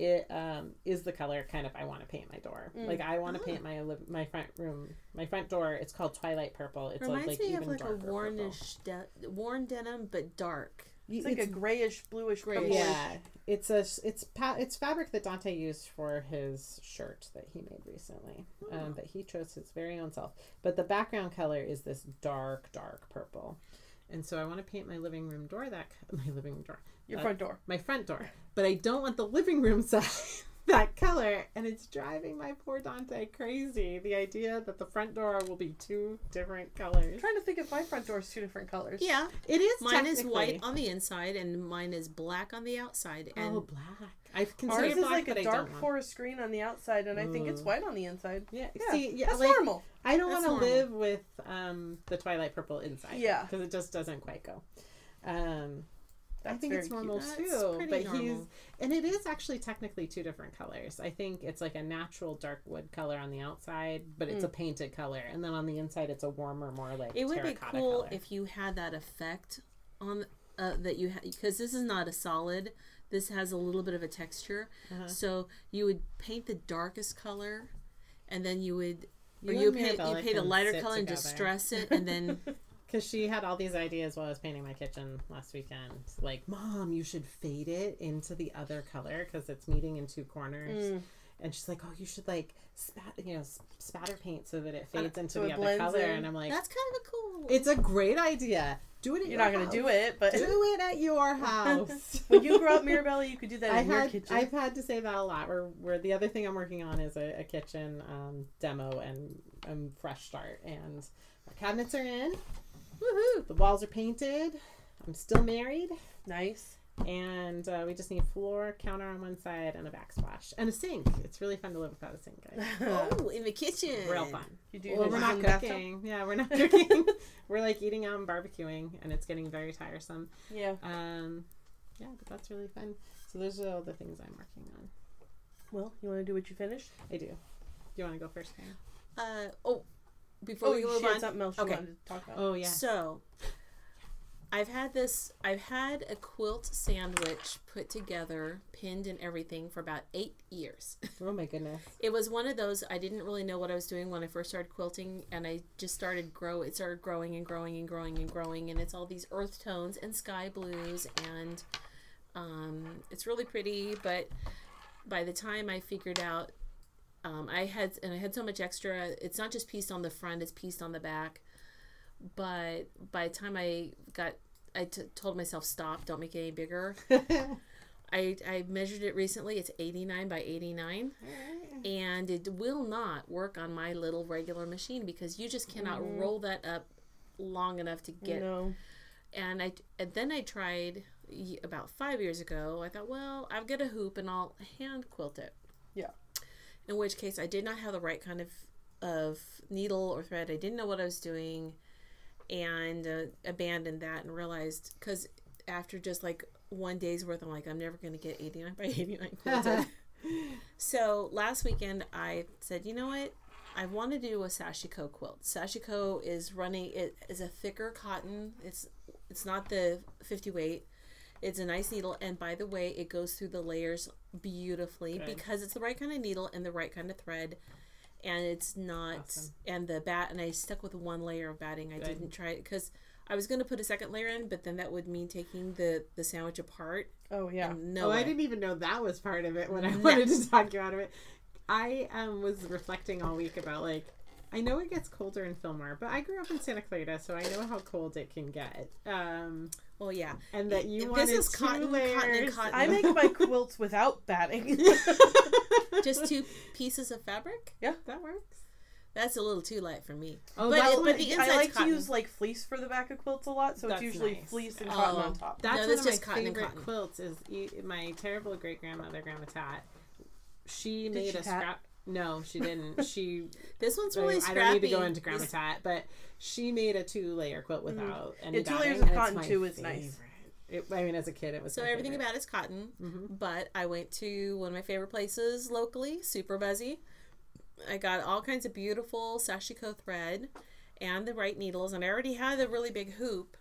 it um, is the color kind of I want to paint my door. Mm. Like I want to Ah. paint my li- my front room, my front door. It's called Twilight Purple. It's Reminds like, like me even of like a darker wornish, de- worn denim, but dark. It's like a grayish, bluish, Grayish. yeah. It's a it's pa- it's fabric that Dante used for his shirt that he made recently. Um, but he chose his very own self. But the background color is this dark, dark purple. And so I want to paint my living room door that my living room door Your Uh, front door. my front door, but I don't want the living room side that color, and it's driving my poor Dante crazy. The idea that the front door will be two different colors. I'm trying to think if my front door is two different colors. Yeah, It is. mine is white on the inside and mine is black on the outside. And oh, black. I've Ours considered is black, like a dark don't want. forest green on the outside, and I think it's white on the inside. Yeah, Yeah, see, yeah, that's like normal. I don't want to live with um the twilight purple inside. Yeah. because it just doesn't quite go. Um, I think it's normal That's too, but he's and it is actually technically two different colors. I think it's like a natural dark wood color on the outside, but it's a painted color, and then on the inside it's a warmer, more like it would be cool color. if you had that effect on uh, that you had because this is not a solid. This has a little bit of a texture, Uh-huh. so you would paint the darkest color, and then you would. Or You you and paint, you paint a lighter color and together. distress it, and then Because she had all these ideas while I was painting my kitchen last weekend. Like, Mom, you should fade it into the other color because it's meeting in two corners. Mm. And she's like, "Oh, you should like spat, you know, spatter paint so that it fades into so the other color." in. And I'm like, that's kind of a cool. "It's a great idea. Do it. At You're your not gonna do it, but Do it at your house." when you grow up, Mirabella, you could do that I in your had kitchen. I've had to say that a lot. Where where the other thing I'm working on is a, a kitchen um, demo and um, fresh start, and our cabinets are in. Woohoo! The walls are painted. I'm still married. Nice. and uh, we just need floor, counter on one side, and a backsplash and a sink. It's really fun to live without a sink, guys. Oh, in the kitchen. Real fun. You do Well, we're not cooking. Yeah, we're not cooking. we're like eating out and barbecuing, and it's getting very tiresome. Yeah. Um, yeah, but that's really fun. So those are all the things I'm working on. Well, you want to do what you finished? I do. Do you want to go first, Karen? Uh oh, before Oh, we you move on. something else you Okay. wanted to talk about. Oh yeah. So, I've had this. I've had a quilt sandwich put together, pinned and everything, for about eight years. Oh my goodness. It was one of those I didn't really know what I was doing when I first started quilting, and I just started grow. It started growing and growing and growing and growing, and it's all these earth tones and sky blues, and um, it's really pretty. But by the time I figured out, um, I had and I had so much extra. It's not just pieced on the front; it's pieced on the back. But by the time I got, I t- told myself stop, don't make it any bigger. I, I measured it recently. It's 89 by 89 and it will not work on my little regular machine because you just cannot roll that up long enough to get no. and i and then i tried about five years ago i thought well i'll get a hoop and i'll hand quilt it Yeah. In which case i did not have the right kind of of needle or thread i didn't know what i was doing and uh, abandoned that and realized because after just like one day's worth i'm like i'm never going to get 89 by 89 quilted so last weekend I said, you know what? I want to do a sashiko quilt. Sashiko is running it is a thicker cotton. It's it's not the 50 weight. It's a nice needle and by the way, it goes through the layers beautifully Good. because it's the right kind of needle and the right kind of thread and it's not Awesome. and the bat and I stuck with one layer of batting. I Good. didn't try it cuz I was going to put a second layer in, but then that would mean taking the the sandwich apart. Oh yeah. No oh, I didn't even know that was part of it when I wanted to talk you out of it. I um, was reflecting all week about like I know it gets colder in Fillmore, but I grew up in Santa Clarita, so I know how cold it can get. Um, Well, yeah. and that you This wanted is two cotton, cotton, and layers. cotton. I make my quilts without batting. Just two pieces of fabric? Yeah, that works. That's a little too light for me. Oh, But that's it- what but I- the I inside's like cotton. to use like fleece for the back of quilts a lot, so That's it's usually nice. fleece and Oh. cotton on oh, top. That's No, one that's of my cotton favorite cotton. quilts. Is my terrible great grandmother, Grandma Tat. She Did made she a tat? scrap. No, she didn't. She. This one's really. I really don't need to go into Grandma This- Tat, but she made a two-layer quilt without any Yeah, two layers of cotton, too, is nice. It, I mean, as a kid, it was So everything favorite. about it's cotton. Mhm. But I went to one of my favorite places locally, Super Buzzy. I got all kinds of beautiful sashiko thread and the right needles, and I already had a really big hoop.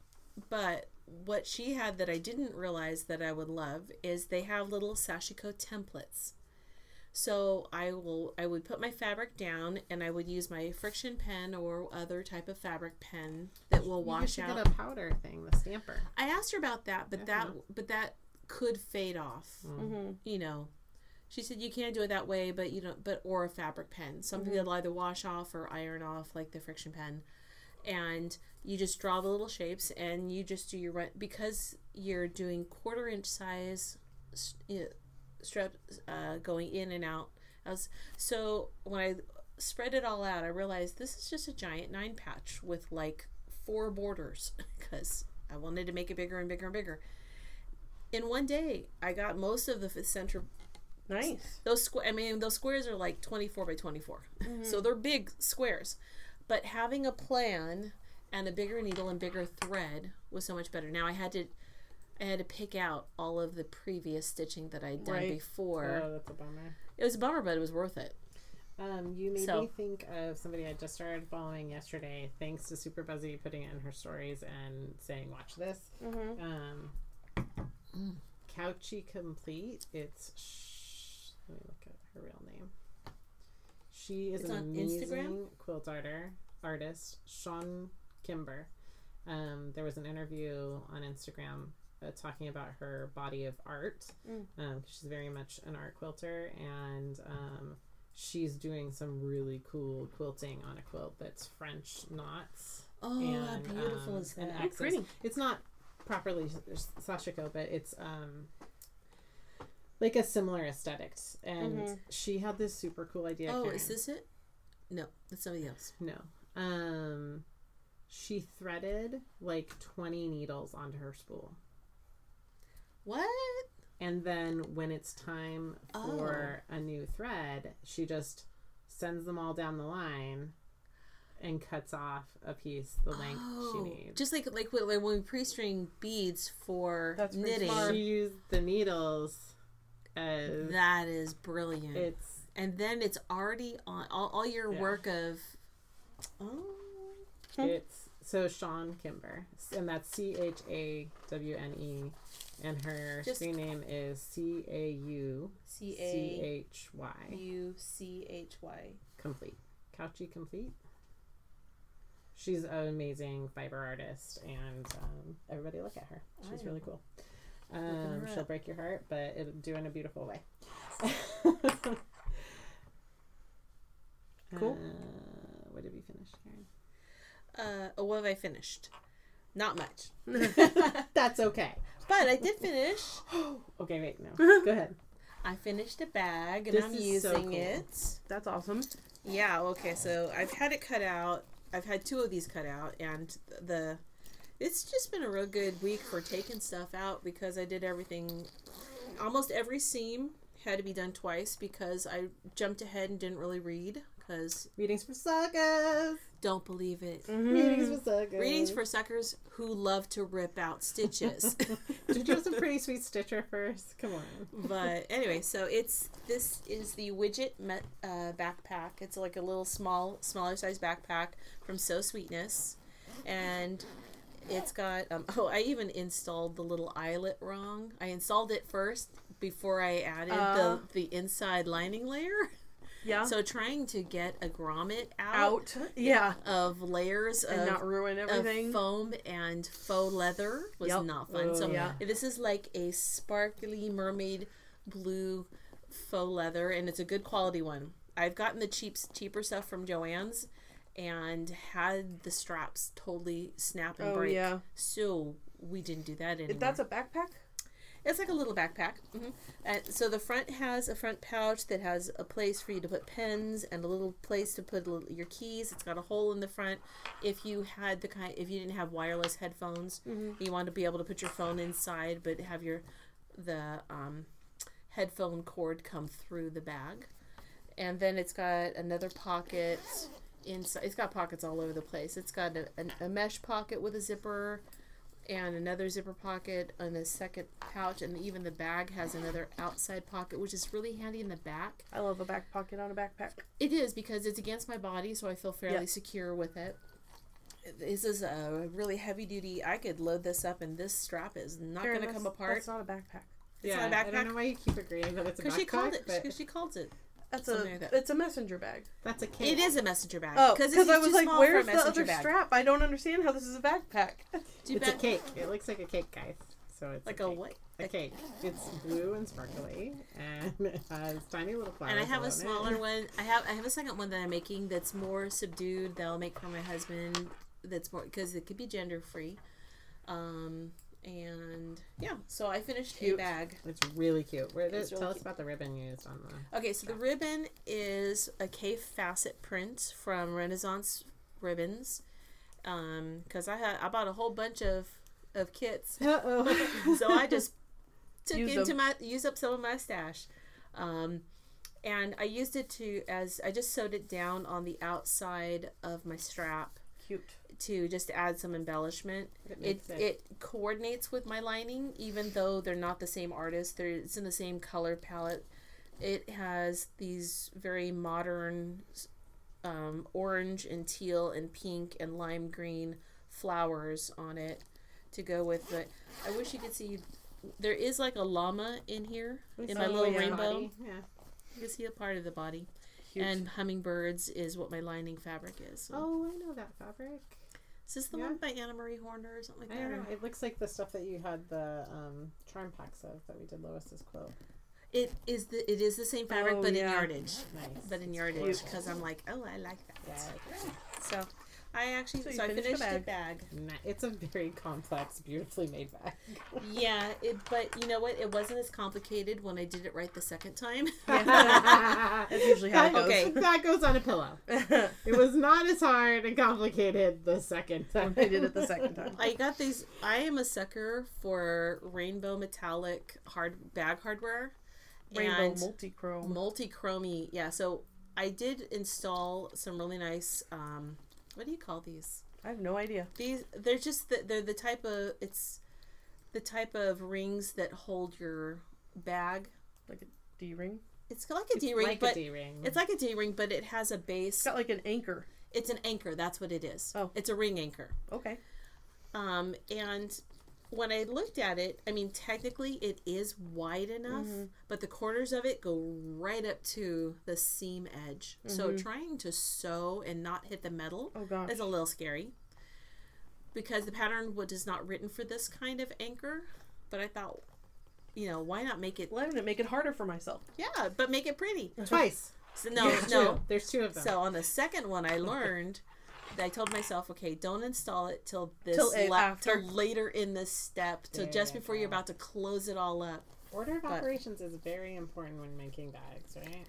But what she had that I didn't realize that I would love is they have little sashiko templates. So I will I would put my fabric down and I would use my friction pen or other type of fabric pen that will You wash should out. get a powder thing, the stamper. I asked her about that, but that Uh-huh. but that could fade off. Mm-hmm. You know, she said you can't do it that way, but you know, but or a fabric pen, something that'll either wash off or iron off, like the friction pen. And you just draw the little shapes, and you just do your run because you're doing quarter inch size s- you know, strap uh, going in and out. I was, so when I spread it all out, I realized this is just a giant nine patch with like four borders because I wanted to make it bigger and bigger and bigger. In one day, I got most of the center. Nice. Those square. I mean, those squares are like twenty four by twenty so they're big squares. But having a plan and a bigger needle and bigger thread was so much better. Now I had to, I had to pick out all of the previous stitching that I'd done Right. before. Oh, that's a bummer. It was a bummer, but it was worth it. Um, you made So- me think of somebody I just started following yesterday, thanks to Super Buzzy putting it in her stories and saying, "Watch this." Mm-hmm. Um, Cauchy Complete. It's let me look at her real name. She is It's an amazing Instagram? quilt arter artist, Chawne Kimber. Um, there was an interview on Instagram uh, talking about her body of art. Mm. Um, she's very much an art quilter, and um, she's doing some really cool quilting on a quilt that's French knots Oh, and, how beautiful um, is that? pretty. It's not properly sashiko, but it's um like a similar aesthetic. And Mhm. she had this super cool idea. oh, Karen. is this it? No, that's somebody else. no? Um, she threaded like twenty needles onto her spool, What? and then when it's time Oh. for a new thread, she just sends them all down the line. And cuts off a piece the length she Oh, needs. Just like like when when we pre-string beads for That's knitting. smart. She used the needles as That is brilliant. it's and then it's already on all, all your Yeah. work of oh it's so Chawne Kimber and that's C H A W N E and her Just- screen name is C A U C H Y U C H Y. complete Cauchy complete. She's an amazing fiber artist and um, everybody look at her. She's really cool. Um, she'll break your heart, but it'll do in a beautiful way. Cool. Uh, what did we finish, Karen? Uh, what have I finished? Not much, That's okay. But I did finish. Okay, wait, no. Go ahead. I finished a bag and This I'm is so using cool. it. That's awesome. Yeah. Okay. So I've had it cut out. I've had two of these cut out, and the it's just been a real good week for taking stuff out because I did everything. Almost every seam had to be done twice because I jumped ahead and didn't really read because Readings for suckers. Don't believe it. Mm-hmm. Readings for suckers. Readings for suckers who love to rip out stitches. Did you have some pretty sweet stitcher first? Come on. but anyway, so it's this is the widget met, uh, backpack. It's like a little small, smaller size backpack from Sew Sweetness, and it's got. Um, oh, I even installed the little eyelet wrong. I installed it first before I added Uh. the the inside lining layer. Yeah. So trying to get a grommet out, out. Yeah. of layers And of not ruin everything. foam and faux leather was Yep. not fun. Oh, so yeah. this is like a sparkly mermaid blue faux leather, and it's a good quality one. I've gotten the cheap cheaper stuff from Joann's, and had the straps totally snap and Oh break. yeah. So we didn't do that anymore. That's a backpack. It's like a little backpack. hmm And so the front has a front pouch that has a place for you to put pens and a little place to put little, your keys. It's got a hole in the front. If you had the kind, if you didn't have wireless headphones, you want to be able to put your phone inside, but have your the um, headphone cord come through the bag. And then it's got another pocket inside. It's got pockets all over the place. It's got a, a, a mesh pocket with a zipper and another zipper pocket and a second pouch and even the bag has another outside pocket which is really handy in the back I love a back pocket on a backpack. it is because it's against my body so i feel fairly Yeah. secure with it this is a really heavy duty. I could load this up, and this strap is not going to come apart. That's not a backpack. It's yeah, not a I don't know why you keep agreeing that it's a Because backpack, she called it. but Because she calls it. That's a. Like that. It's a messenger bag. that's a cake. It is a messenger bag. Oh, because because I was like, "Where's the other bag. strap? I don't understand how this is a backpack." Too It's a cake. It looks like a cake, guys. So it's Like a, a cake. what? A cake. It's blue and sparkly, and it has tiny little flowers. And I have on a it. smaller one. I have I have a second one that I'm making that's more subdued. That I'll make for my husband. That's more because it could be gender free. Um and yeah, so I finished a bag. It's really cute. Where It's tell really us about the ribbon used on the. Okay, so the ribbon is a Kaffe Fassett print from Renaissance Ribbons. Um, because I had I bought a whole bunch of of kits Uh oh. so I just took Use into them. my use up some of my stash, um, and I used it to as I just sewed it down on the outside of my strap Cute. To just add some embellishment. It It coordinates with my lining, even though they're not the same artist. They're it's in the same color palette. It has these very modern um, orange and teal and pink and lime green flowers on it to go with it. I wish you could see. There is like a llama in here in my little yeah. rainbow. Body. Yeah. You can see a part of the body. Cute. And hummingbirds is what my lining fabric is. So- Oh, I know that fabric. Is this the yeah. one by Anna Maria Horner or something like I that? don't know. It looks like the stuff that you had the um, charm packs of that we did Lois's quilt. It is the it is the same fabric, Oh, but yeah. in yardage. Nice. But in It's yardage, because I'm like, oh, I like that. Yeah. So, I actually So so, you I finished finished a the bag. It's a very complex, beautifully made bag. Yeah, it, but you know what? It wasn't as complicated when I did it right the second time. That's usually how it goes. Okay. That goes on a pillow. It was not as hard and complicated the second time. I did it the second time. I got these. I am a sucker for rainbow metallic hard bag hardware. Rainbow and multi-chrome. multi-chromy. Yeah, so I did install some really nice. Um, what do you call these? I have no idea. These they're just the, they're the type of it's the type of rings that hold your bag. Like a D-ring. It's like a D ring, like but a D-ring. it's like a D ring, but it has a base. It's got like an anchor. It's an anchor. That's what it is. Oh. it's a ring anchor. Okay. Um, and when I looked at it, I mean, technically it is wide enough, mm-hmm. but the corners of it go right up to the seam edge. So mm-hmm. trying to sew and not hit the metal Oh is a little scary because the pattern was is not written for this kind of anchor. But I thought, you know, why not make it? Let it make it harder for myself. Yeah, but make it pretty. Twice. So, no, There's no. two. There's two of them. So on the second one, I learned. That I told myself, okay, don't install it till this Till a- la- after. till later in this step, till There just you before you're about to close it all up. Order of but- operations is very important when making bags, right?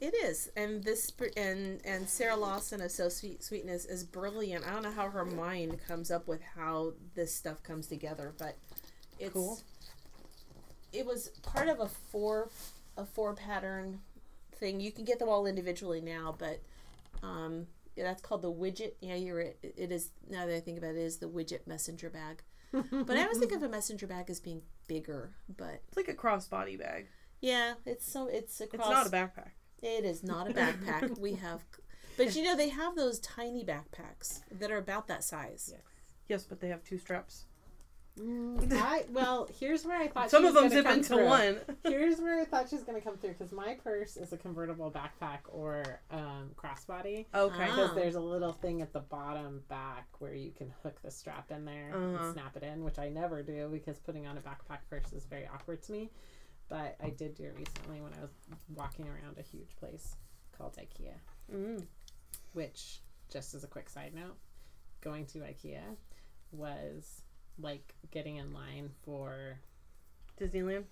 It is, and this and and Sara Lawson of Sew Sweet Sweetness is brilliant. I don't know how her mind comes up with how this stuff comes together, but it's Cool. it was part of a four a four pattern thing. You can get them all individually now, but um, yeah, that's called the widget. Yeah, you're right. It is now that I think about it, it is the widget messenger bag. But I always think of a messenger bag as being bigger, but It's like a crossbody bag. yeah, it's so it's across. It's not a backpack. It is not a backpack. we have, but you know they have those tiny backpacks that are about that size. Yes. Yes, but they have two straps. I well, here's where I thought Some she of them gonna zip into through. one. Here's where I thought she was gonna come through because my purse is a convertible backpack or um, crossbody. Okay. Ah. Because there's a little thing at the bottom back where you can hook the strap in there Uh-huh. and snap it in, which I never do because putting on a backpack purse is very awkward to me. But I did do it recently when I was walking around a huge place called IKEA, Mm. which, just as a quick side note, going to IKEA was like getting in line for Disneyland.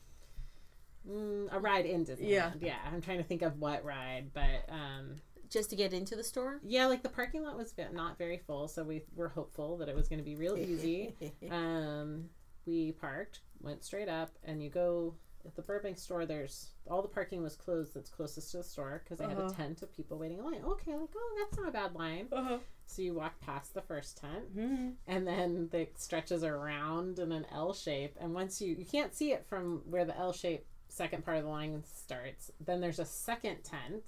mm, a ride in Disneyland. Yeah. yeah. I'm trying to think of what ride, but um, Just to get into the store. yeah, like the parking lot was not very full, so we were hopeful that it was going to be real easy. um, we parked, went straight up, and you go at the Burbank store. There's all the parking was closed that's closest to the store because they had Uh-huh. a tent of people waiting in line. Okay, like oh, that's not a bad line. Uh-huh. So you walk past the first tent, Mm. and then it stretches around in an L shape. And once you you can't see it from where the L shape second part of the line starts, then there's a second tent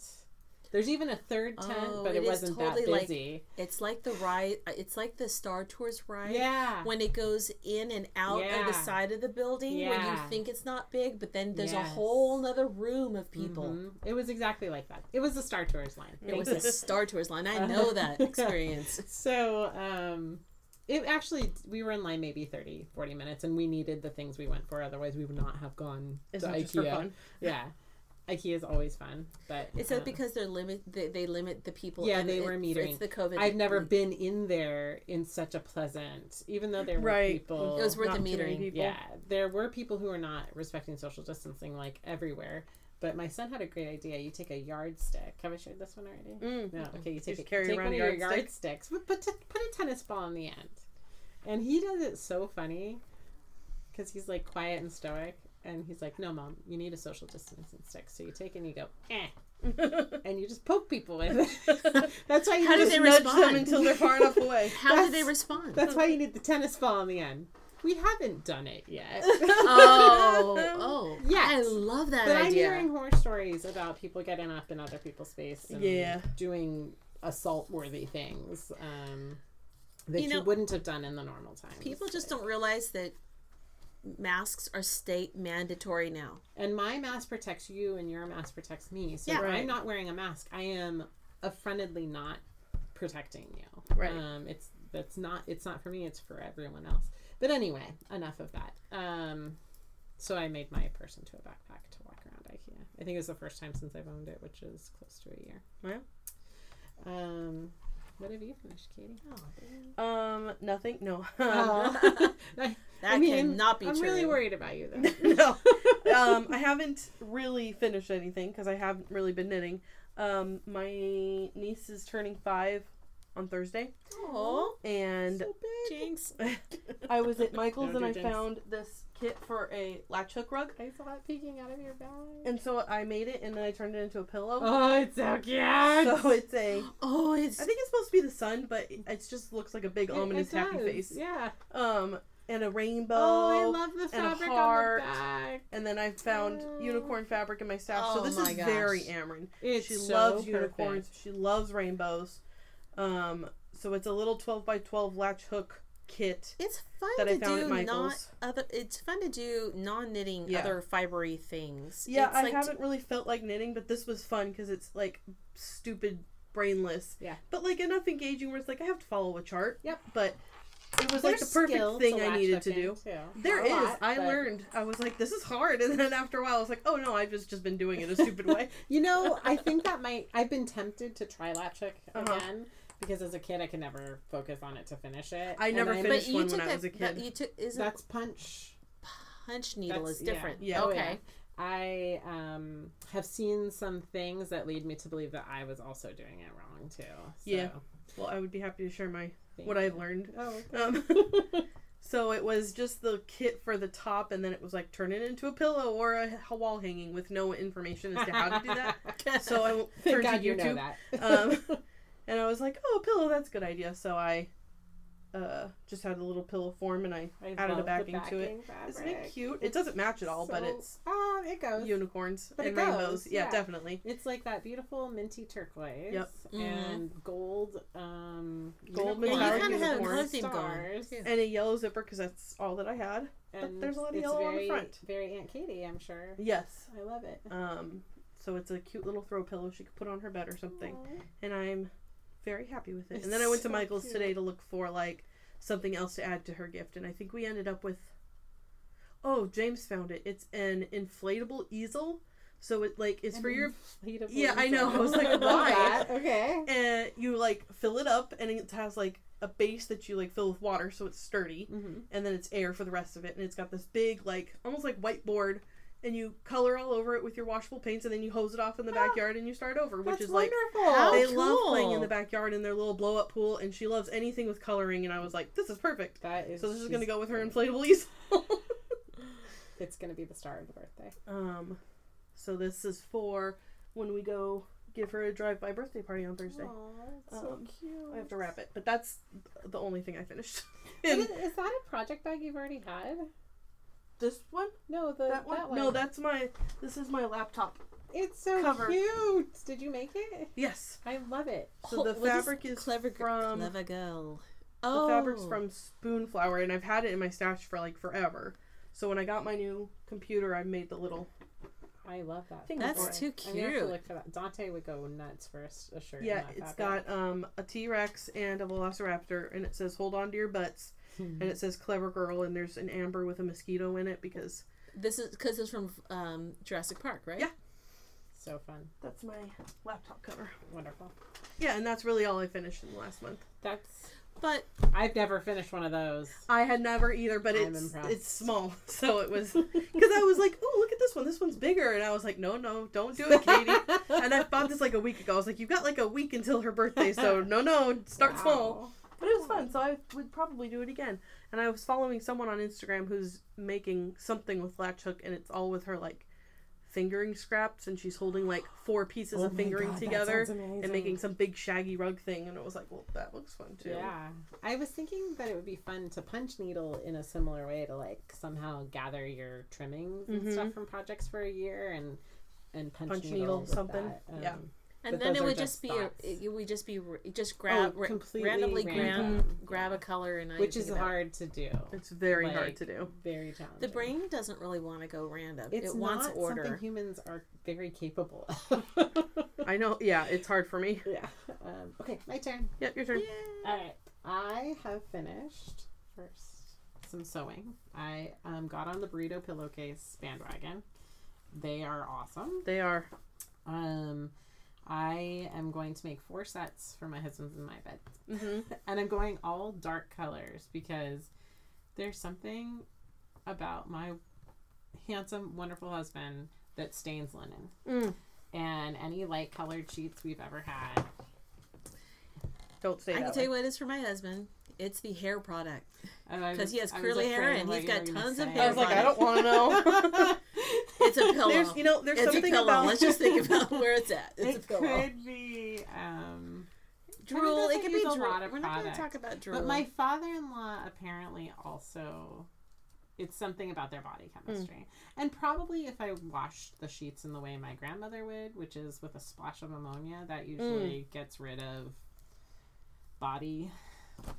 There's even a third tent, Oh, but it it, is wasn't totally that like- busy. It's like the ride. It's like the Star Tours ride. yeah. When it goes in and out of the side of the building, where you think it's not big, but then there's a whole nother room of people. Mhm. It was exactly like that. It was the Star Tours line. It was a Star Tours line. I know that experience. So, um, it actually, we were in line maybe 30, 40 minutes, and we needed the things we went for. Otherwise, we would not have gone It's to IKEA. for fun. Yeah. IKEA is always fun, but Is that uh, because they're limit? They, they limit the people. Yeah, they it- were metering. It's the COVID. I've never been in there in such a pleasant, even though there were Right. people. It was worth the metering. people. Yeah, there were people who were not respecting social distancing like everywhere. But my son had a great idea. You take a yardstick. Have I shared this one already? Mm. No. Okay, you take, just a, carry take around one a of your yardstick? yardsticks. Put put, put a tennis ball in the end, and he does it so funny because he's like quiet and stoic, and he's like, "No, mom, you need a social distancing stick." So you take it and you go, "Eh," and you just poke people with it. That's why you How do they Nudge respond? them until they're far enough away. How do they respond? That's why you need the tennis ball in the end. We haven't done it yet. oh, oh, Yes. I love that But I'm hearing horror stories about people getting up in other people's space and Yeah. doing assault worthy things um, that You you, wouldn't have done in the normal time. People just don't realize that masks are state mandatory now. And my mask protects you, and your mask protects me. So Yeah. if Right. I'm not wearing a mask, I am affrontedly not protecting you. Right. Um, it's that's not it's not for me. It's for everyone else. But anyway, enough of that. Um, so I made my purse into a backpack to walk around IKEA. I think it was the first time since I've owned it, which is close to a year. Yeah. Um, what have you finished, Katie? Um, nothing. No. I, That I mean, cannot be true. I'm true. really worried about you though. no. Um, I haven't really finished anything because I haven't really been knitting. Um, my niece is turning five on Thursday, Oh, and So big. jinx. I was at Michael's Don't and I jinx. found this kit for a latch hook rug, I saw it peeking out of your bag. and so I made it and then I turned it into a pillow. Oh, it's so cute. So it's a. Oh, it's I think it's supposed to be the sun, but it just looks like a big ominous it happy does, face. Yeah. Um, and a rainbow. Oh, I love the and a fabric heart. on the back. And then I found Oh. unicorn fabric in my stash. Oh so this is gosh. very Ameren. It's she so loves perfect. unicorns. She loves rainbows. Um, so it's a little twelve by twelve latch hook kit it's fun that to I found do at not Michael's. other. It's fun to do non knitting Yeah. other fibery things. Yeah, it's I like haven't really felt like knitting, but this was fun because it's like stupid, brainless. Yeah. But like enough engaging where it's like I have to follow a chart. Yep. But it was like the perfect thing I needed to do. too. There is. lot, I but- learned. I was like, this is hard, and then after a while, I was like, oh no, I've just just been doing it a stupid way. You know, I think that might. I've been tempted to try latch hook Uh-huh. again because as a kid I could never focus on it to finish it. I And never I'm- finished but you one took when I was a that- kid. you took isn't That's punch. punch needle That's- is different. Yeah. Oh, Okay. I um, have seen some things that lead me to believe that I was also doing it wrong too. So, Yeah. Well, I would be happy to share my thank what you. I've learned. Oh. Um, so it was just the kit for the top, and then it was like turn it into a pillow or a wall hanging with no information as to how to do that. So I turned God to you know YouTube, that. um, and I was like, "Oh, a pillow, that's a good idea." So I uh, just had a little pillow form, and I I added a love the backing to it. Fabric. Isn't it cute? It doesn't match at all, but it's ah, it goes. unicorns But it and rainbows. goes, Yeah, yeah. definitely. It's like that beautiful minty turquoise Yep. and gold, um, Gold unicorn Yeah, you metallic kind of have a unicorn color going. stars. too. And a yellow zipper because that's all that I had. And there's a lot of it's yellow on the very, front. Very Aunt Katie, I'm sure. Yes. I love it. Um, so it's a cute little throw pillow she could put on her bed or something. Aw. and I'm very happy with it. It's and then I went to so Michael's cute. today to look for like something else to add to her gift, and I think we ended up with. Oh, James found it. It's an inflatable easel, so it like it's for your Yeah, I know. I was like, why? Okay. and you like fill it up, and it has like a base that you like fill with water, so it's sturdy, Mm-hmm. and then it's air for the rest of it, and it's got this big like almost like whiteboard. And you color all over it with your washable paints, and then you hose it off in the Ah, backyard, and you start over, which That's is like wonderful. How they love playing in the backyard in their little blow up pool, and she loves anything with coloring. And I was like, this is perfect. That is. So this is gonna go with her inflatable easel. It's gonna be the star of the birthday. um, so this is for when we go give her a drive by birthday party on Thursday. Aw, that's so Um, cute. I have to wrap it, but that's the only thing I finished. Is, And is that a project bag you've already had? This one, No, the that one, no, that's my. This is my laptop It's so Cover. cute. Did you make it? Yes. I love it. So the What fabric is clever gr- from- clever girl. Oh. The Oh, fabric's from Spoonflower, and I've had it in my stash for like forever. So when I got my new computer, I made the little. I love that. Think That's for too I'm have to look for that. Dante would go nuts for a, s- a shirt. in Yeah, that it's fabric. got um a T Rex and a Velociraptor, and it says "Hold on to your butts," and it says "Clever Girl," and there's an amber with a mosquito in it because This is because it's from um, Jurassic Park, right? Yeah. so fun. that's my laptop cover. Wonderful. Yeah, and that's really all I finished in the last month. That's. But I've never finished one of those. I had never either, but I'm it's impressed. it's small, so it was because I was like, "Oh, look at this one! This one's bigger," and I was like, "No, no, don't do it, Katie." and I bought this like a week ago. I was like, "You've got like a week until her birthday, so no, no, start small." But it was fun, so I would probably do it again. And I was following someone on Instagram who's making something with latch hook, and it's all with her like fingering scraps, and she's holding like four pieces Oh of fingering God, together and making some big shaggy rug thing. And it was like, well, that looks fun too. Yeah, I was thinking that it would be fun to punch needle in a similar way to like somehow gather your trimmings and Mhm. stuff from projects for a year and and punch, Punch needle, needle something. Um, Yeah. And then it would just just be a, it would just be just grab ra- completely randomly grab random. grab Yeah. a color and I which is about it. hard to do. It's very Like, hard to do. Very challenging. The brain doesn't really want to go random. it's it wants not order. something humans are very capable of. I know. Yeah, it's hard for me. yeah. Um, okay, my turn. Yep, your turn. All right, I have finished first some sewing. I um, got on the burrito pillowcase bandwagon. They are awesome. They are. Um, I am going to make four sets for my husband's and my bed, hmm and I'm going all dark colors because there's something about my handsome, wonderful husband that stains linen. Mm. And any light colored sheets we've ever had, Don't say I that. can tell you what it is for my husband. It's the hair product. Because he has curly hair and he's got tons of hair I was like, I don't want to know. It's a pillow. There's, you know, there's it's a something pillow. about. Let's just think about where it's at. It's it a pillow. could be um, Drool. doesn't It could be use drool. We're not going to talk about drool. But my father-in-law apparently also it's something about their body chemistry. And probably if I washed the sheets in the way my grandmother would, which is with a splash of ammonia, that usually gets rid of body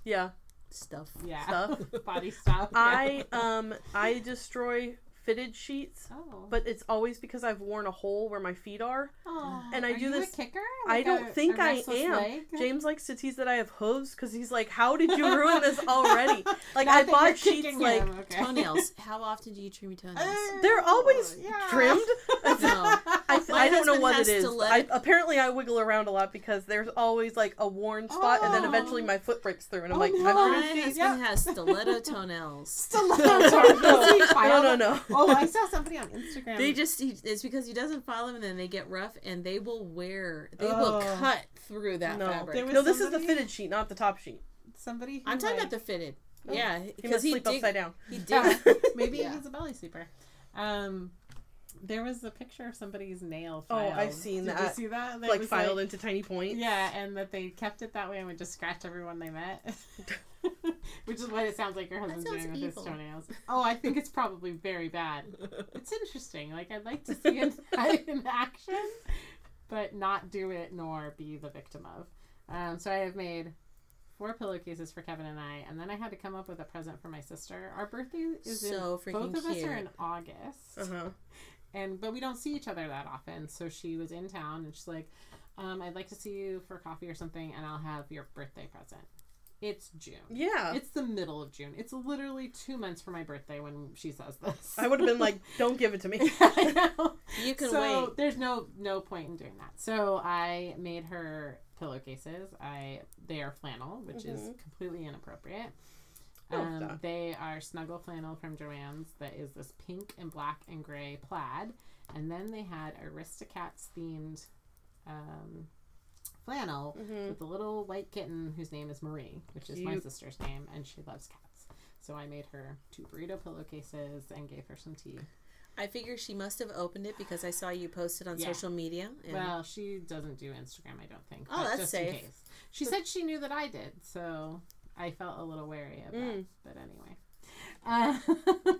yeah, stuff. yeah Stuff. body stuff. I um I destroy fitted sheets, oh. but it's always because I've worn a hole where my feet are. oh. and I Are do you this- a kicker? I don't a- think a I am. leg? James likes to tease that I have hooves because he's like, "How did you ruin this already?" Like I bought you're sheets kicking like okay. Toenails. How often do you trim your toenails? Uh, they're always Yeah. trimmed. no. I, I don't know what it is. I, apparently, I wiggle around a lot because there's always like a worn spot, and then Oh. eventually my foot breaks through, and I'm Oh, like, no. I've My ruined husband these. has stiletto toenails. Stiletto toenails. No, no, no. Oh, I saw somebody on Instagram. They just he, it's because he doesn't follow them and then they get rough and they will wear they Oh. will cut through that No, fabric. There was no, this is the fitted sheet, not the top sheet. somebody. Who I'm talking like, about the fitted. Oh. Yeah, because must he, sleep dig, upside down. he did. Yeah, maybe Yeah. he's a belly sleeper. Um, there was a picture of somebody's nail. Oh, I've seen Did that. You see that? That like was filed into tiny points. Yeah, and that they kept it that way and would just scratch everyone they met. Which is what it sounds like your husband's sounds doing with evil. his toenails. Oh, I think it's probably very bad. It's interesting. Like I'd like to see it in action, but not do it nor be the victim of. Um, so I have made four pillowcases for Kevin and I, and then I had to come up with a present for my sister. Our birthday is So in freaking both of us are in August, Uh huh. And but we don't see each other that often. So she was in town, and she's like, um, "I'd like to see you for coffee or something, and I'll have your birthday present." It's June. Yeah. It's the middle of June. It's literally two months for my birthday when she says this. I would have been like, "Don't give it to me." I know. You can so wait. there's no no point in doing that. So I made her pillowcases. I they are flannel, which is Mhm. completely inappropriate. Um, they are snuggle flannel from Joann's. That is this pink and black and gray plaid, and then they had Aristocats themed um, flannel Mhm. with a little white kitten whose name is Marie, which is my sister's name, and she loves cats. So I made her two burrito pillowcases and gave her some tea. I figure she must have opened it because I saw you posted on Yeah. social media. And Well, she doesn't do Instagram, I don't think. Oh, that's just safe. In case. She said she knew that I did, so I felt a little wary of that. Mm. But anyway. Uh,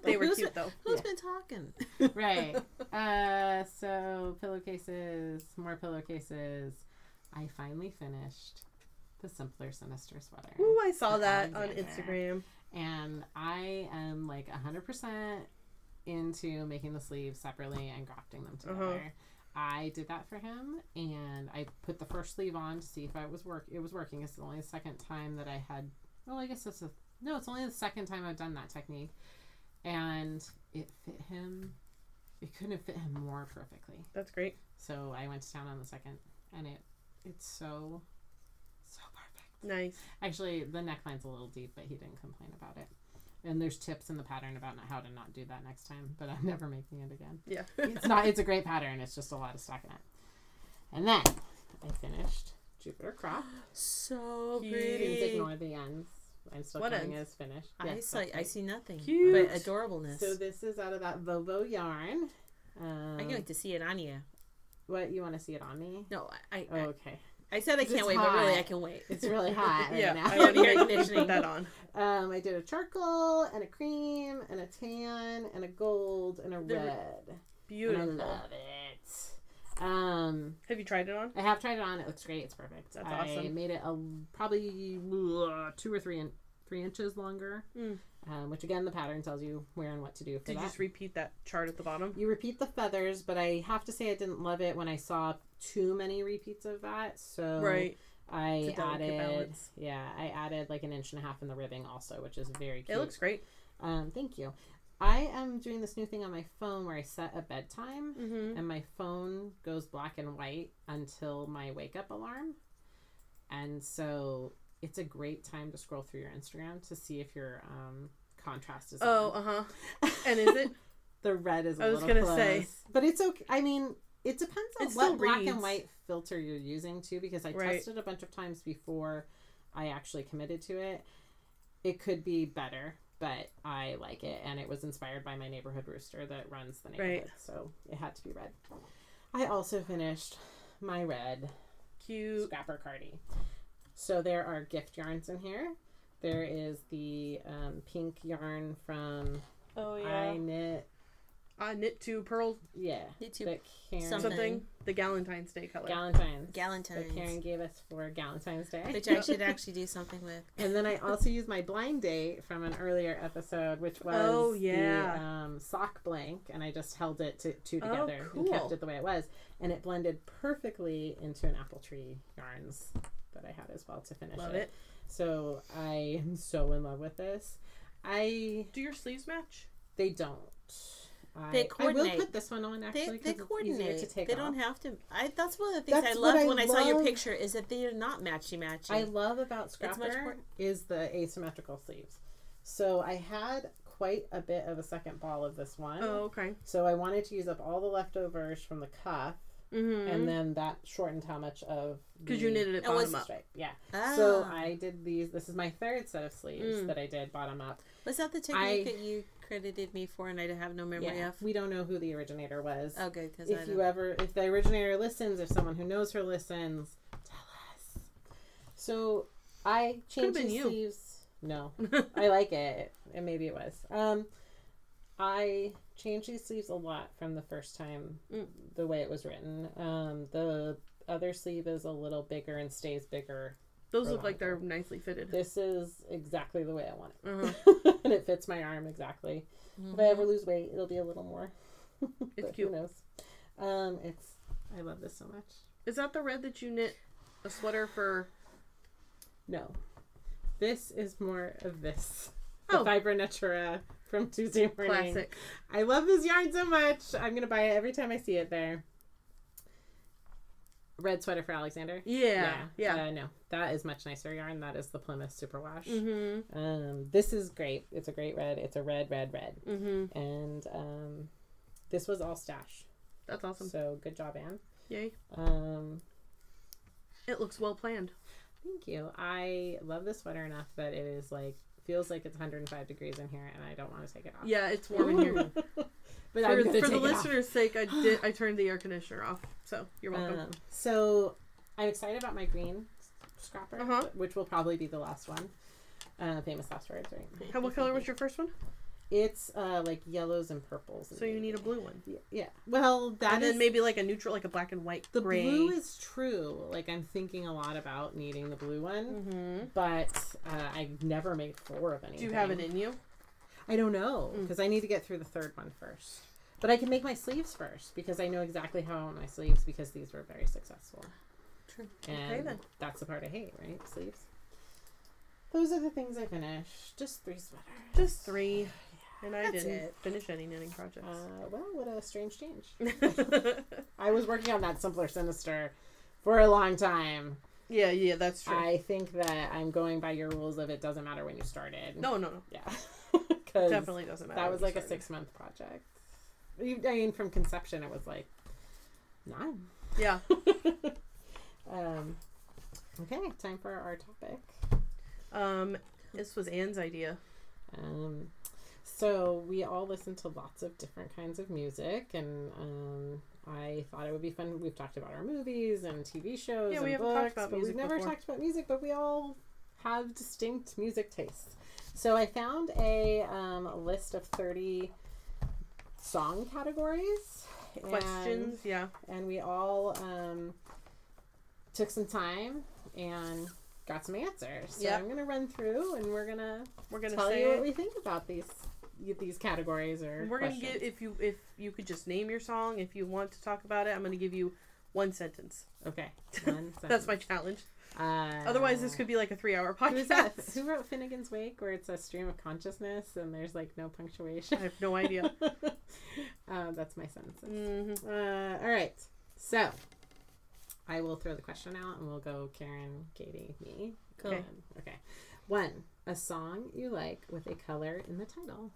They were cute though. Who's Yeah. been talking? right. Uh, so pillowcases, more pillowcases. I finally finished the simpler sinister sweater, Ooh, I saw For that on Instagram. and I am like hundred percent into making the sleeves separately and grafting them together. Uh-huh. I did that for him, and I put the first sleeve on to see if I was work. It was working. It's only the second time that I had. Well, I guess that's a no. It's only the second time I've done that technique, and it fit him. It couldn't have fit him more perfectly. That's great. So I went to town on the second, and it it's so so perfect. Nice. Actually, the neckline's a little deep, but he didn't complain about it. And there's tips in the pattern about how to not do that next time, but I'm never making it again. Yeah. It's not. It's a great pattern. It's just a lot of stockinette. And then I finished Jupiter Crop. So Cute. Please pretty. ignore the ends. I'm still What counting ends? as finished. I Yes, see. that's I see nothing Cute. but adorableness. So this is out of that Vovo yarn. Um, I can't wait to see it on you. what you want to see it on me? No, I, I, Oh, okay. I said I can't wait, but really. I can wait. It's really hot right yeah. now. I already Air conditioning. that on. Um, I did a charcoal and a cream and a tan and a gold and a They're red. And I Beautiful. love it. Um, Have you tried it on? I have tried it on. It looks great. It's perfect. That's I awesome. made it a probably uh, two or three in, three inches longer. Mm. Um, which again, the pattern tells you where and what to do for Did you just repeat that chart at the bottom? You repeat the feathers, but I have to say I didn't love it when I saw too many repeats of that. So Right. I It's a delicate added, balance. yeah, I added like an inch and a half in the ribbing also, which is very cute. It looks great. Um, thank you. I am doing this new thing on my phone where I set a bedtime Mm-hmm. and my phone goes black and white until my wake up alarm. And so it's a great time to scroll through your Instagram to see if your um, contrast is Oh, uh huh. And is it? the red is a I was gonna say. But it's okay. I mean, it depends on It what black reads. and white filter you're using too because I Right. tested a bunch of times before I actually committed to it. It could be better, but I like it and it was inspired by my neighborhood rooster that runs the neighborhood. Right. So it had to be red. I also finished my red Cute. scrapper cardi. So there are gift yarns in here. There is the um, pink yarn from Oh I Knit. I knit to pearl Yeah. Knit to that Karen, something. something. The Galentine's Day color. Galentine's. That Galentine's, Karen gave us for Galentine's Day. which I should actually do something with. and then I also used my blind date from an earlier episode, which was Oh, yeah. the um, sock blank, and I just held it to, two Oh, together and cool. kept it the way it was, and it blended perfectly into an apple tree yarns that I had as well to finish Love it. it. So I am so in love with this. I Do your sleeves match? they don't. I, They I will coordinate. put this one on actually they it's coordinate. to take they off. don't have to. I that's one of the things That's I loved I when I saw your picture is that they are not matchy matchy. I love about Scrapper more- is the asymmetrical sleeves. So I had quite a bit of a second ball of this one. Oh, okay. So I wanted to use up all the leftovers from the cuff, Mm-hmm. and then that shortened how much of because you knitted it bottom up. stripe. Yeah. Ah. So I did these. This is my third set of sleeves Mm. that I did bottom up. was that the technique I- that you credited me for, and I have no memory yeah. of? We don't know who the originator was. Okay, because I if you ever if the originator listens if someone who knows her listens tell us so i changed been you. sleeves no i like it and maybe it was um i changed these sleeves a lot from the first time Mm. the way it was written um the other sleeve is a little bigger and stays bigger Those look like they're nicely fitted. this is exactly the way i want Uh-huh. it and it fits my arm exactly if i ever lose weight it'll be a little more It's cute. who knows um it's i love this so much Is that the red that you knit a sweater for? No. This is more of this. The Oh. Fibra Natura from Tuesday morning. Classic. I love this yarn so much. I'm gonna buy it every time I see it there. Red sweater for Alexander. Yeah. Yeah. Uh, no, that is much nicer yarn. That is the Plymouth Superwash. Mm-hmm. Um, this is great. It's a great red. It's a red, red, red. Mm-hmm. And um, this was all stash. That's awesome. So good job, Anne. Yay. Um, It looks well planned. Thank you. I love this sweater enough that it is like feels like it's 105 degrees in here, and I don't want to take it off. Yeah, it's warm in here. but for I'm for the take it off. listener's sake, I did. I turned the air conditioner off. So you're welcome. Um, so I'm excited about my green scrapper, Uh-huh. which will probably be the last one. Uh, famous last words, right? How, what color was your first one? It's uh like yellows and purples. and So you need a blue one. Yeah, yeah. Well, that and is then maybe like a neutral, like a black and white the gray. blue is true. Like I'm thinking a lot about needing the blue one, hmm but uh, I've never made four of anything. Do you have it in you? I don't know Mm. because I need to get through the third one first. But I can make my sleeves first because I know exactly how I want my sleeves because these were very successful. True. And Okay, then. that's the part I hate, right? Sleeves. Those are the things I finished. Just three sweaters. Just three. And I didn't it. finish any knitting projects. Uh, well, what a strange change. I was working on that simpler sinister for a long time. yeah, yeah, that's true. I think that I'm going by your rules of it doesn't matter when you started. no, no, no. Yeah. Definitely doesn't matter. That was like a six month project. I mean, from conception, it was like nine. Yeah. um, okay, time for our topic. Um, this was Anne's idea. Um, so we all listen to lots of different kinds of music, and um, I thought it would be fun. We've talked about our movies and TV shows Yeah, and we haven't books, talked about but music we've never before. talked about music. But we all have distinct music tastes. So I found a um, list of thirty song categories. and- Questions, yeah. and we all um, took some time and got some answers. So Yep. I'm gonna run through and we're gonna We're gonna tell say you what it. we think about these these categories or We're gonna give if you if you could just name your song if you want to talk about it. I'm gonna give you one sentence. okay. One sentence. That's my challenge. Uh, Otherwise, this could be like a three-hour podcast. That? Who wrote Finnegan's Wake, where it's a stream of consciousness and there's like no punctuation? I have no idea. uh, that's my sentences. hmm Uh, all right. So I will throw the question out and we'll go Karen, Katie, me. Cool. Okay. Okay. One, a song you like with a color in the title.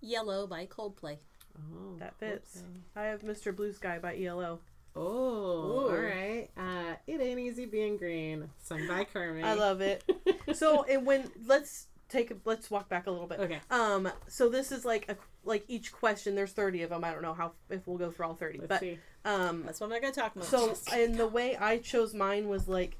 Yellow by Coldplay. Oh, That fits. Coldplay. I have Mr. Blue Sky by ELO. Oh, Ooh. all right. Uh, it ain't easy being green, sung by Kermit. I love it. So and when let's take a, let's walk back a little bit. Okay. Um, so this is like a like each question. There's 30 of them. I don't know how if we'll go through all 30, Let's but see. um, That's what I'm not gonna talk about. So, and the way I chose mine was like,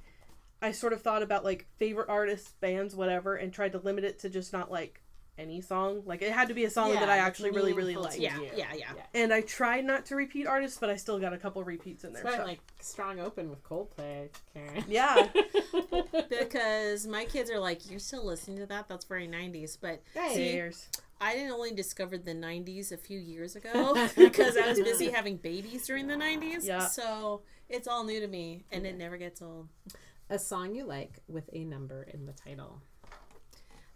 I sort of thought about like favorite artists, bands, whatever, and tried to limit it to just not like any song. Like it had to be a song Yeah, that I actually really, really meaningful liked. to yeah, yeah, yeah, And I tried not to repeat artists, but I still got a couple repeats in there. That's so- like strong open with Coldplay, Karen. yeah, Because my kids are like, "You're still listening to that? That's very '90s." But Hey. See, Cheers. I didn't only discovered the '90s a few years ago because I was busy having babies during the '90s. Yeah. So it's all new to me, and it never gets old. a song you like with a number in the title.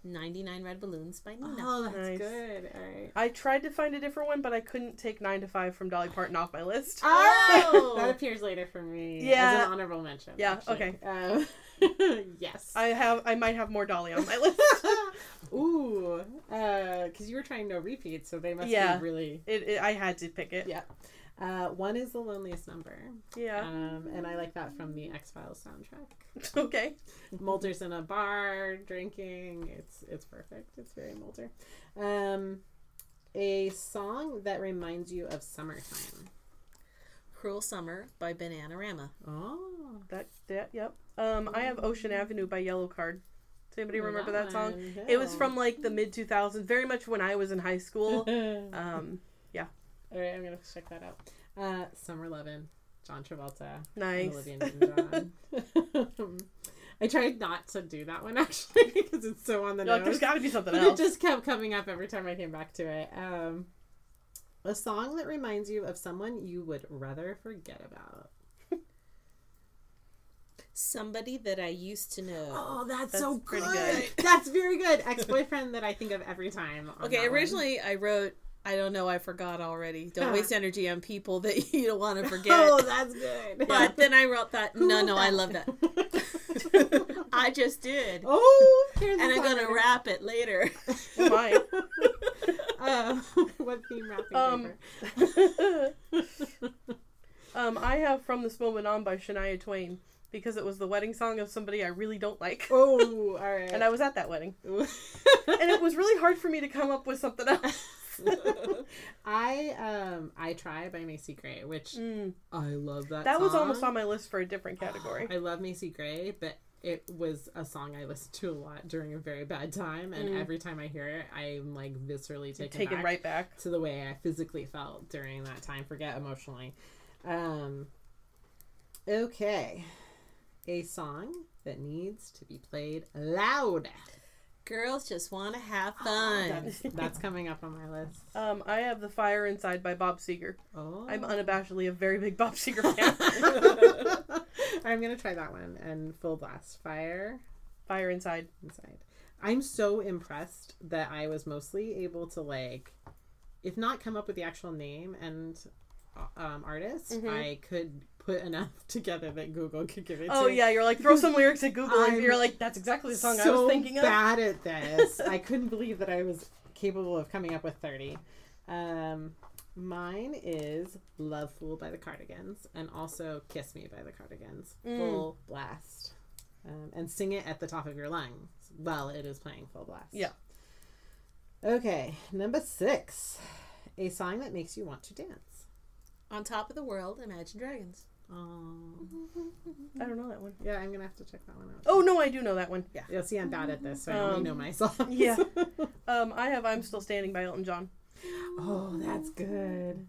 99 Red Balloons by Nena. Oh, that's Nice. good. All right. I tried to find a different one, but I couldn't take Nine to Five from Dolly Parton off my list. Oh! that appears later for me. as Yeah. an honorable mention. Yeah, actually. Um, yes. I have, I might have more Dolly on my list. Ooh, because you were trying no repeats, so they must Yeah. be really. It, it, I had to pick it. Yeah. Uh, one is the loneliest number, Yeah. um, and I like that from the X Files soundtrack. okay. Mulder's in a bar drinking. It's it's perfect. It's very Mulder. Um, a song that reminds you of summertime. Cruel Summer by Bananarama. Oh, That, that, yep. Um, I have Ocean Avenue by Yellowcard. Does anybody remember that, song? It was from like the mid 2000s, very much when I was in high school. Um, All right, I'm gonna check that out. Uh, Summer Lovin', John Travolta, nice. Olivia Newton-John. I tried not to do that one actually because it's so on the Like, nose. there's got to be something but else. it just kept coming up every time I came back to it. Um, a song that reminds you of someone you would rather forget about. Somebody that I used to know. Oh, that's, That's so pretty good. good. That's very good. Ex boyfriend that I think of every time. Okay, that one. originally I wrote, I don't know, I forgot already. Don't waste energy on people that you don't want to forget. Oh, that's good. but then I wrote that. Who no, no, I love that. I just did. oh, and I'm songwriter. wrap it later. Mine. uh, what theme wrapping Um, paper? um, I have From This Moment On by Shania Twain because it was the wedding song of somebody I really don't like. oh, all right. And I was at that wedding. And it was really hard for me to come up with something else. I um I try by Macy Gray, which Mm. I love that. That was almost on my list for a different category. I love Macy Gray, but it was a song I listened to a lot during a very bad time, and Mm. every time I hear it, I'm like viscerally taken Taken back right back. to the way I physically felt during that time. Forget emotionally. Um, okay, a song that needs to be played loud. Girls just want to have Oh, fun. That's, that's coming up on my list. Um, I have The Fire Inside by Bob Seger. Oh, I'm unabashedly a very big Bob Seger fan. I'm gonna try that one and full blast fire Fire Inside. inside. I'm so impressed that I was mostly able to like, if not come up with the actual name and uh, um, artist, Mhm. I could put enough together that Google could give it. Oh to yeah, you're like throw some lyrics at Google and I'm you're like that's exactly the song I was thinking of. bad at this. I couldn't believe that I was capable of coming up with 30. Um, mine is Love Fool by the Cardigans and also Kiss Me by the Cardigans. Mm. Full blast. Um, and sing it at the top of your lungs while it is playing full blast. Yeah. Okay, number six. A song that makes you want to dance. On top of the world, Imagine Dragons. Oh. I don't know that one. Yeah, I'm going to have to check that one out. Oh no, I do know that one. Yeah, you'll see I'm bad at this, so I only Um, know my songs. yeah. Um, I have I'm Still Standing by Elton John. Oh, that's good.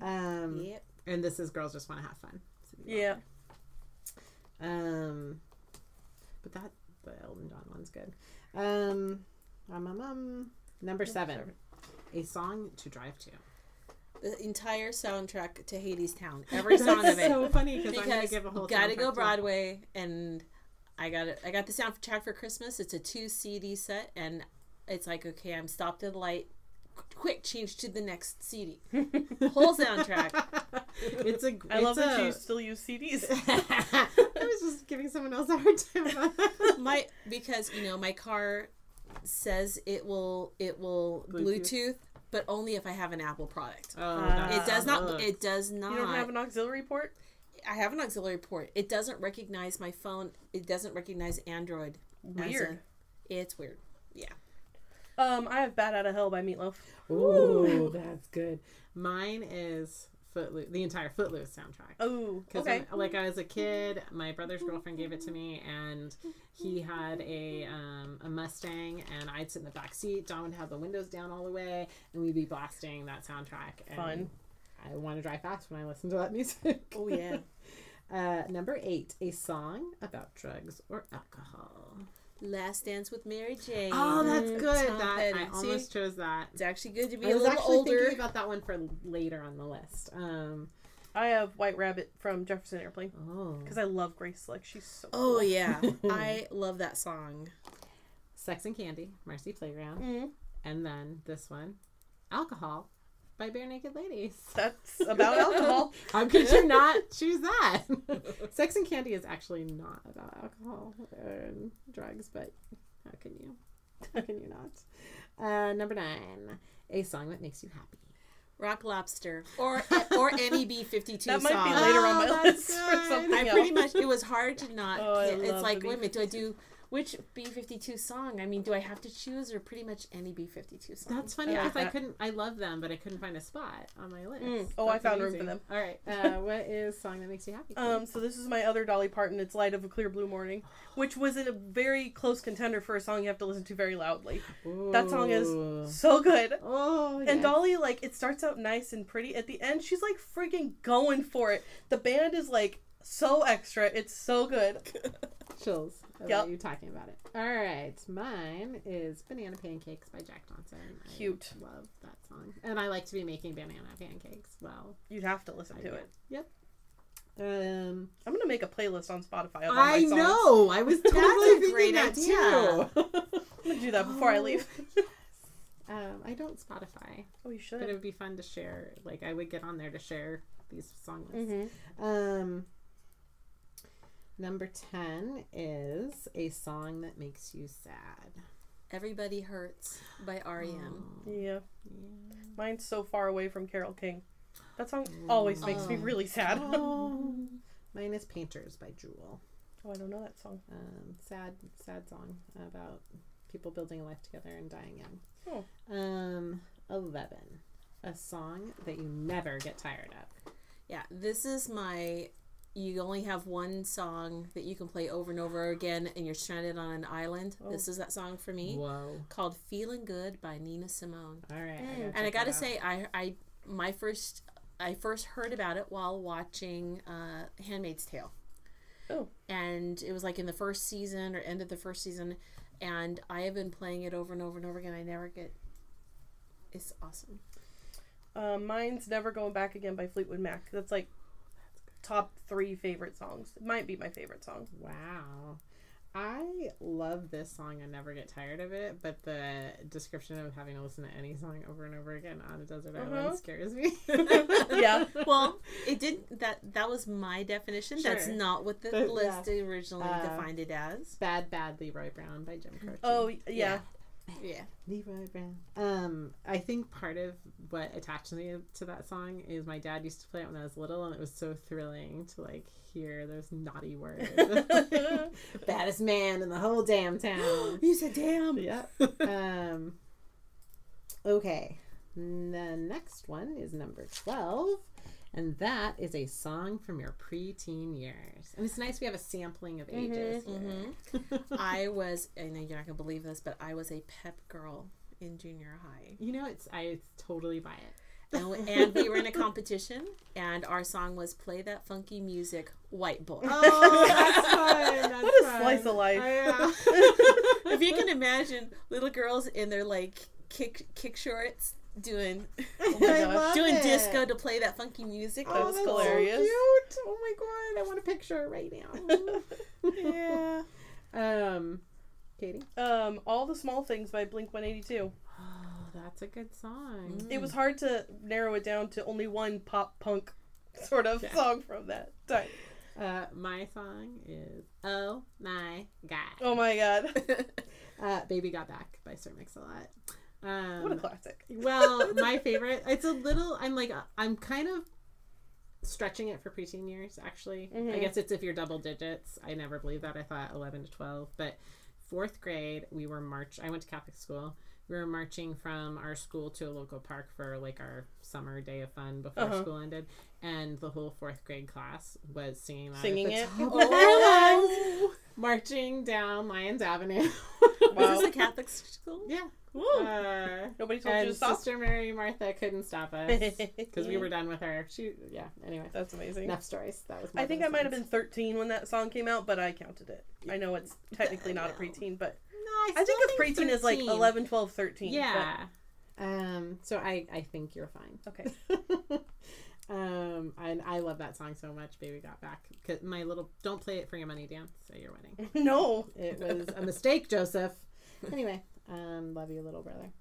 Um, Yep. and this is girls just want to have fun. Yeah. Um, but that the Elton John one's good. Um, um, um, um, number seven, a song to drive to. The entire soundtrack to Hadestown. Every song of it. so funny because I'm gonna give a whole. gotta go to- Broadway, and I got it. I got the soundtrack for Christmas. It's a two CD set, and it's like okay, I'm stopped at the light. Quick, change to the next CD. Whole soundtrack. it's a. I love it's that a- you still use CDs. I was just giving someone else a hard time. my because you know my car says it will it will Bluetooth. Bluetooth, but only if I have an Apple product. Oh, Uh, It does not. sucks. It does not. You don't have an auxiliary port? I have an auxiliary port. It doesn't recognize my phone. It doesn't recognize Android. as a- Weird. it's weird. Yeah. Um, I have Bat Out of Hell by Meatloaf. Ooh, that's good. Mine is Footloose, the entire Footloose soundtrack. Oh, Because okay. like I was a kid, my brother's girlfriend gave it to me, and he had a um, a Mustang, and I'd sit in the back seat. John would have the windows down all the way, and we'd be blasting that soundtrack. And Fun. I want to drive fast when I listen to that music. Oh yeah. Uh, number eight, a song about drugs or alcohol. Last Dance with Mary Jane. Oh, that's Mm, good. Tom That Petty. I almost See? chose that. It's actually good to be I a was little actually older. thinking about that one for later on the list. Um, I have White Rabbit from Jefferson Airplane oh, because I love Grace Slick. She's so. Oh cool. yeah, I love that song. Sex and Candy, Marcy Playground, Mhm. and then this one, Alcohol by Barenaked Ladies. That's about alcohol. How could you not choose that? Sex and Candy is actually not about alcohol and drugs, but how can you? How can you not? Uh, number nine, a song that makes you happy. Rock Lobster or or any B fifty two That song. might be later on my Oh, that's list for something I else. pretty much it was hard to not. Oh, I it's love like the wait a minute, do I do which B fifty two song? I mean, do I have to choose or pretty much any B fifty two song? That's funny because like I couldn't. I love them, but I couldn't find a spot on my list. Mm. Oh, I That's found room for them. All right. Uh, what is song that makes you happy? Um, so this is my other Dolly Parton. It's "Light of a Clear Blue Morning," which was a very close contender for a song you have to listen to very loudly. that song is So good. Oh, And. Dolly, like, it starts out nice and pretty. At the end, she's like freaking going for it. The band is like so extra. It's so good. chills about Yep. you talking about it. All right, mine is Banana Pancakes by Jack Johnson. I Cute. love that song, and I like to be making banana pancakes. Well, You'd have to listen I to do. it. Yep. Um, I'm gonna make a playlist on Spotify. Of all I my songs. know. I was totally thinking great that idea. too. I'm gonna do that before I Oh, leave. um, I don't Spotify, oh, you should. but it would be fun to share. Like I would get on there to share these song lists. Mm-hmm. Um, number 10 is a song that makes you sad. Everybody Hurts by REM. Oh, Yeah. yeah. Mine's so far away from Carole King. That song always makes me really sad. Oh. Mine is Painters by Jewel. Oh, I don't know that song. Um, sad, sad song about people building a life together and dying young. Oh. Um, 11. A song that you never get tired of. Yeah, this is my you only have one song that you can play over and over again, and you're stranded on an island. Oh. This is that song for me Whoa. called "Feeling Good" by Nina Simone. All right. Mm. gotta And I gotta say, I I my first I first heard about it while watching uh, *Handmaid's Tale*. Oh. and it was like in the first season or end of the first season and i have been playing it over and over and over again i never get it's awesome Um, mine's "Never Going Back Again" by Fleetwood Mac. That's like top three favorite songs. It might be my favorite song. Wow. I love this song. I never get tired of it, but the description of having to listen to any song over and over again on a desert Uh-huh. island scares me. Yeah. well it did that that was my definition that's not what the But, list originally Uh, defined it as Bad, bad Leroy Brown by Jim Croce. Oh yeah. yeah Leroy Brown. Um, I think part of what attached me to that song is my dad used to play it when I was little, and it was so thrilling to like hear those naughty words. Baddest man in the whole damn town. you said damn Yep. um, okay. The next one is number 12. And that is a song from your preteen years. And it's nice we have a sampling of mm-hmm, ages. Mm-hmm. here. i was i know you're not gonna believe this but i was a pep girl in junior high You know, it's I totally buy it. and, we- and we were in a competition and our song was play that funky music white boy Oh, that's fun. That's What a fun. slice of life. Oh, yeah. if you can imagine little girls in their like kick kick shorts doing Oh my gosh. doing it. disco to play that funky music. Oh, That That was was that's hilarious. So cute. Oh my god, I want a picture right now. yeah. um, Katie. Um, "All the Small Things" by Blink One Eighty Two. Oh, that's a good song. It was hard to narrow it down to only one pop punk sort of Yeah. song from that time. Uh, my song is "Oh My God." Oh my god, Uh, "Baby Got Back" by Sir Mix-a-Lot. Um, what a classic! well, my favorite. It's a little. I'm like. I'm kind of stretching it for preteen years. Actually, I Mhm. guess it's if you're double digits. I never believed that. I thought 11 to 12, but fourth grade we were march. I went to Catholic school. We were marching from our school to a local park for like our summer day of fun before Uh-huh. school ended, and the whole fourth grade class was singing that. at Singing it? Oh. marching down Lyons Avenue. Was this a Catholic school? yeah. Uh, Nobody told you and to stop. Sister Mary Martha couldn't stop us because we were done with her. She, yeah. Anyway, That's amazing. enough stories. That was. I think I might have been 13 when that song came out, but I counted it. I know it's technically not a preteen, but No, I, I think still a preteen is like 13. 11, 12, 13. Yeah. Um. So I I think you're fine. okay. um. And I love that song so much. Baby got back. Cause my little don't play it for your money dance at your wedding. no. It was a mistake, Joseph. Anyway, um, love you, little brother.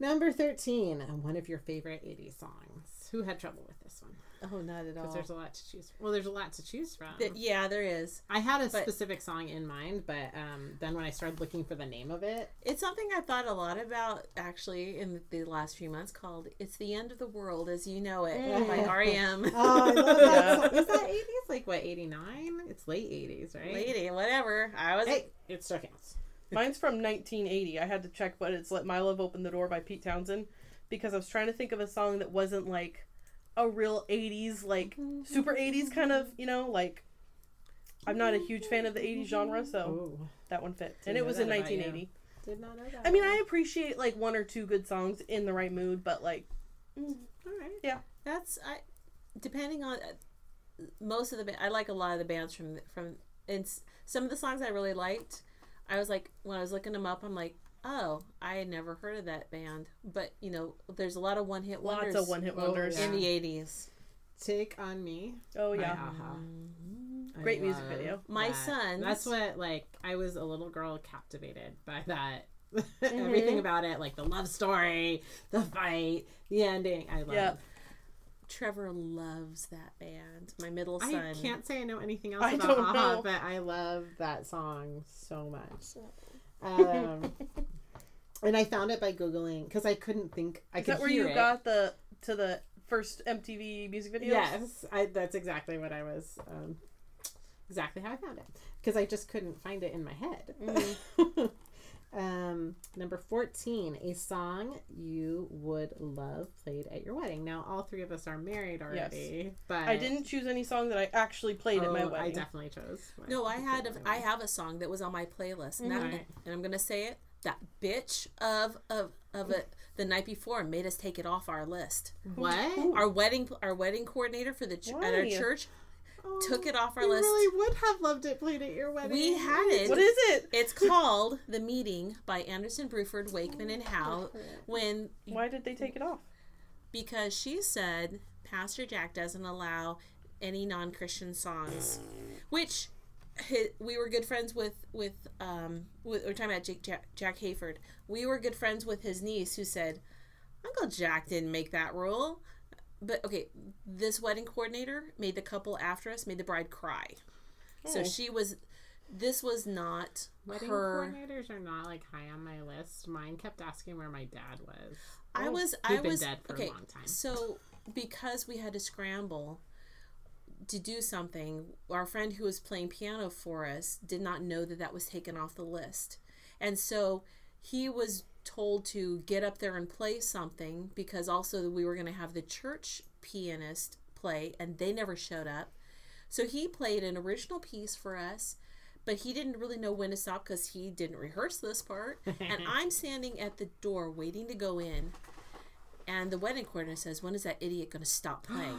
Number thirteen, one of your favorite '80s songs. Who had trouble with this one? Oh, not at all. Because all. there's a lot to choose. Well, there's a lot to choose from. Th- yeah, there is. I had a But- specific song in mind, but um, then when I started looking for the name of it, It's something I thought a lot about actually in the last few months called "It's the End of the World as You Know It" by Mm. REM. oh, I love Yeah. that. song. That eighties? Like what? Eighty nine? It's late eighties, right? Lady, whatever. I was. Hey, it still counts. Mine's from 1980. I had to check, but it's Let My Love Open the Door by Pete Townshend because I was trying to think of a song that wasn't like a real 80s, like super 80s kind of, you know, like. I'm not a huge fan of the 80s genre, so Oh, that one fit. Didn't And it was in 1980. did not know that. I mean, I appreciate like one or two good songs in the right mood, but like, mm, all right. Yeah that's I. Depending on uh, most of the, ba- I like a lot of the bands from from and s- some of the songs I really liked. I was like when I was looking them up, I'm like, oh, I had never heard of that band. But you know, there's a lot of one hit wonders. lots of one hit wonders. yeah. in the '80s. Take on me. Oh, yeah. Aha. I Great music video. My that. sons- That's what like I was a little girl captivated by that. Mm-hmm. Everything about it, like the love story, the fight, the ending. I love. Yeah. Trevor loves that band. My middle son. I can't say I know anything else I about don't know. but I love that song so much. Um, and I found it by googling because I couldn't think. I Is could that where hear you it. got the to the first MTV music video? Yes, I, that's exactly what I was. Um, exactly how I found it because I just couldn't find it in my head. Mm-hmm. Um, number 14, a song you would love played at your wedding. Now, all three of us are married already, yes. but I didn't choose any song that I actually played at my wedding. I definitely chose. one No, I had play a, I have a song that was on my playlist, and, that, Alright. and I'm gonna say it. That bitch of of of it the night before made us take it off our list. What? Our wedding our wedding coordinator for the ch- at our Why? Church took it off our you list. really would have loved it played at your wedding. We had it. What is it? It's called The Meeting by Anderson, Bruford, Wakeman, and Howe. When Why did they take it off? because she said Pastor Jack doesn't allow any non-Christian songs, which hi we were good friends with with um with, we're talking about Jake, Jack, Jack Hayford. We were good friends with his niece who said Uncle Jack didn't make that rule. But okay, this wedding coordinator made the couple after us made the bride cry. So Oh. she was. This was not Wedding her. coordinators are not like high on my list. Mine kept asking where my dad was. I Oh, was. He'd I been was dead for okay. a long time. So because we had to scramble to do something, our friend who was playing piano for us did not know that that was taken off the list, and so he was told to get up there and play something because also we were going to have the church pianist play, and they never showed up. So he played an original piece for us. But he didn't really know when to stop because he didn't rehearse this part. and I'm standing at the door waiting to go in. And the wedding coordinator says, When is that idiot going to stop playing?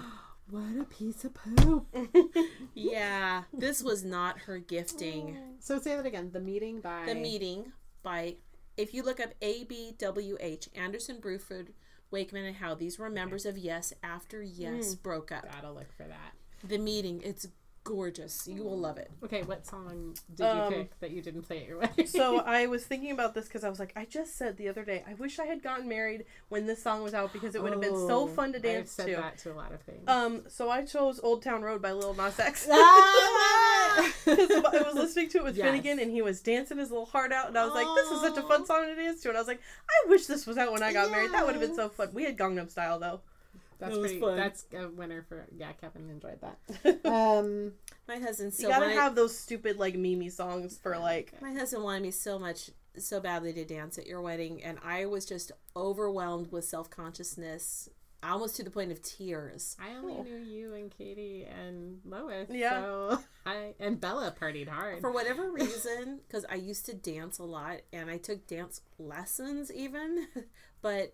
What a piece of poop. yeah, this was not her gifting. so say that again. The meeting by The meeting by, if you look up ABWH, Anderson, Bruford, Wakeman, and Howe, these were members of Yes after Yes mm. broke up. Gotta look for that. The meeting, it's gorgeous. You will love it. Okay, what song did Um, you pick that you didn't play at your wedding? So I was thinking about this because I was like, I just said the other day, I wish I had gotten married when this song was out because it would have been so Oh, fun to dance said to. that to a lot of things. Um, so I chose Old Town Road by Lil Nas X. Ah! I was listening to it with Yes. Finnegan and he was dancing his little heart out, and I was like, "This is such a fun song to dance to." And I was like, "I wish this was out when I got married. That would have been so fun." We had Gangnam Style though. That's It was pretty. fun. That's a winner for yeah. Kevin enjoyed that. Um, My husband so you gotta when I- have those stupid like Mimi songs for like. My husband wanted me so much, so badly to dance at your wedding, and I was just overwhelmed with self consciousness, almost to the point of tears. I only knew you and Katie and Lois. Yeah. So I and Bella partied hard. For whatever reason, because I used to dance a lot and I took dance lessons even, but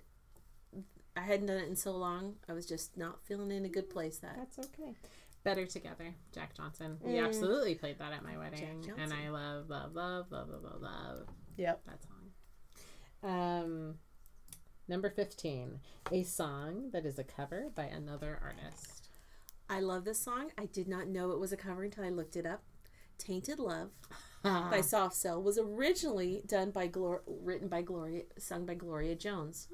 I hadn't done it in so long. I was just not feeling in a good place that. That's okay. Better Together, Jack Johnson. We Mm. absolutely played that at my wedding. And I love, love, love, love, love, love, love Yep. that song. Um, number 15, a song that is a cover by another artist. I love this song. I did not know it was a cover until I looked it up. Tainted Love Ah. by Soft Cell was originally done by Glor- written by Gloria, sung by Gloria Jones.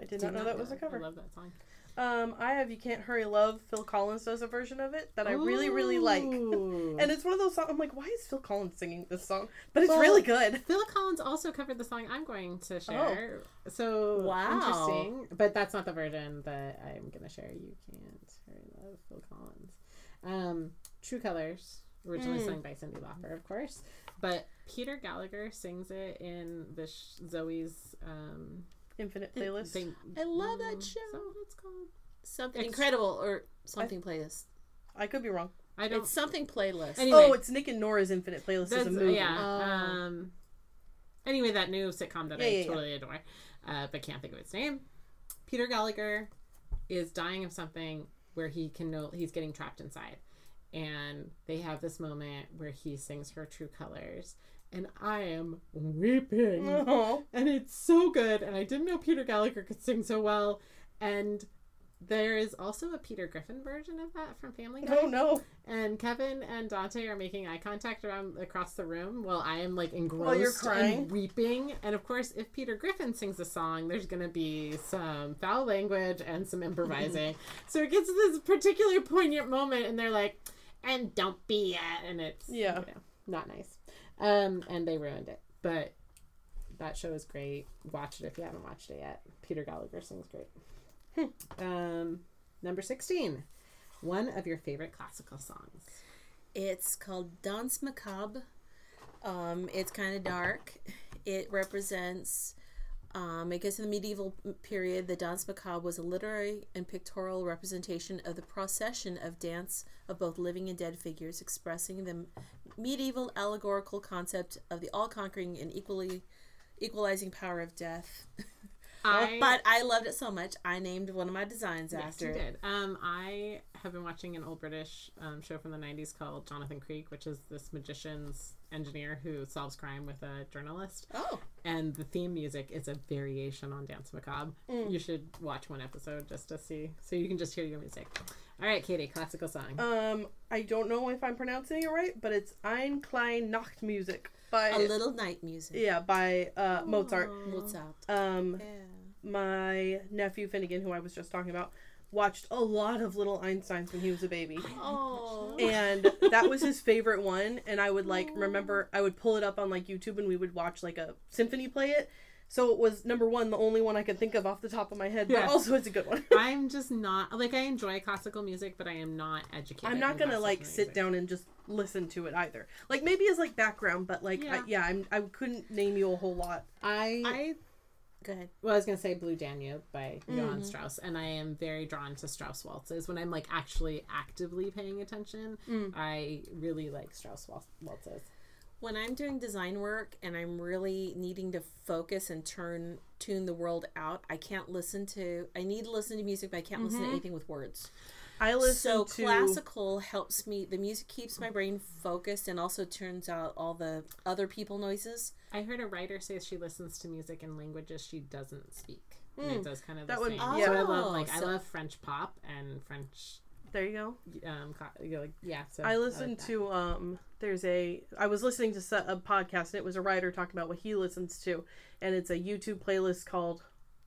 I did not know that was a cover. I love that song. Um, I have "You Can't Hurry Love." Phil Collins does a version of it that I really, really like. And it's one of those songs. I'm like, why is Phil Collins singing this song? But it's Well, really good. Phil Collins also covered the song I'm going to share. So Wow. interesting. But that's not the version that I'm going to share. You can't hurry love Phil Collins. Um, True Colors, originally Mm. sung by Cyndi Lauper, of course. But Peter Gallagher sings it in the sh- Zoey's um, Infinite playlist. I love that Mm, show. what it's called? Something incredible or something playlist. I could be wrong. I don't. It's something playlist. Anyway. Oh, it's Nick and Nora's Infinite playlist is a movie. yeah. Oh. Um, anyway, that new sitcom that Yeah, I yeah. totally adore, uh, but can't think of its name. Peter Gallagher is dying of something where he can know he's getting trapped inside, and they have this moment where he sings her true colors, and I am weeping, Oh. and it's so good. And I didn't know Peter Gallagher could sing so well, and. There is also a Peter Griffin version of that from Family Guy. Oh no. And Kevin and Dante are making eye contact around across the room while I am like engrossed While you're crying? and weeping. And of course, if Peter Griffin sings a song, there's going to be some foul language and some improvising. so it gets to this particular poignant moment, and they're like, "And don't be it," and it's Yeah. you know, not nice. Um, and they ruined it, but that show is great. Watch it if you haven't watched it yet. Peter Gallagher sings great. um, number sixteen. One of your favorite classical songs. It's called Danse Macabre. Um, it's kind of dark. It represents, um, I guess, in the medieval period, the Danse Macabre was a literary and pictorial representation of the procession of dance of both living and dead figures, expressing the medieval allegorical concept of the all-conquering and equally equalizing power of death. I, but I loved it so much, I named one of my designs yes, after you it. did. Um, I have been watching an old British um, show from the '90s called Jonathan Creek, which is this magician's engineer who solves crime with a journalist. Oh, And the theme music is a variation on Danse Macabre. Mm. You should watch one episode just to see, so you can just hear your music. All right, Katie, classical song. Um, I don't know if I'm pronouncing it right, but it's Ein klein Nachtmusik by a little night music. yeah by uh, Mozart. Mozart. Um, Yeah. my nephew Finnegan, who I was just talking about, watched a lot of Little Einsteins when he was a baby. Oh. and that was his favorite one and i would like remember i would pull it up on like youtube and we would watch like a symphony play it so it was number one the only one i could think of off the top of my head but also it's a good one I'm just not like I enjoy classical music, but I am not educated. i'm not in gonna classical like sit down and just listen to it either like maybe as like background but like yeah, Yeah. I, yeah I'm, i couldn't name you a whole lot I, I go ahead. well, I was gonna say Blue Danube by Mm-hmm. Johann Strauss, and I am very drawn to Strauss waltzes. When I'm like actually actively paying attention, Mm. I really like Strauss waltzes. When I'm doing design work and I'm really needing to focus and turn tune the world out, I can't listen to. I need to listen to music, but I can't listen to mm-hmm. anything with words. i listen So to classical helps me. The music keeps my brain focused and also turns out all the other people noises. I heard a writer say she listens to music in languages she doesn't speak. And it hmm. does kind of the That would- same. yeah. So I love like I Oh, love French pop and French there you go um co- you know, like yeah. So I like listened that. to um there's a I was listening to a podcast and it was a writer talking about what he listens to and it's a YouTube playlist called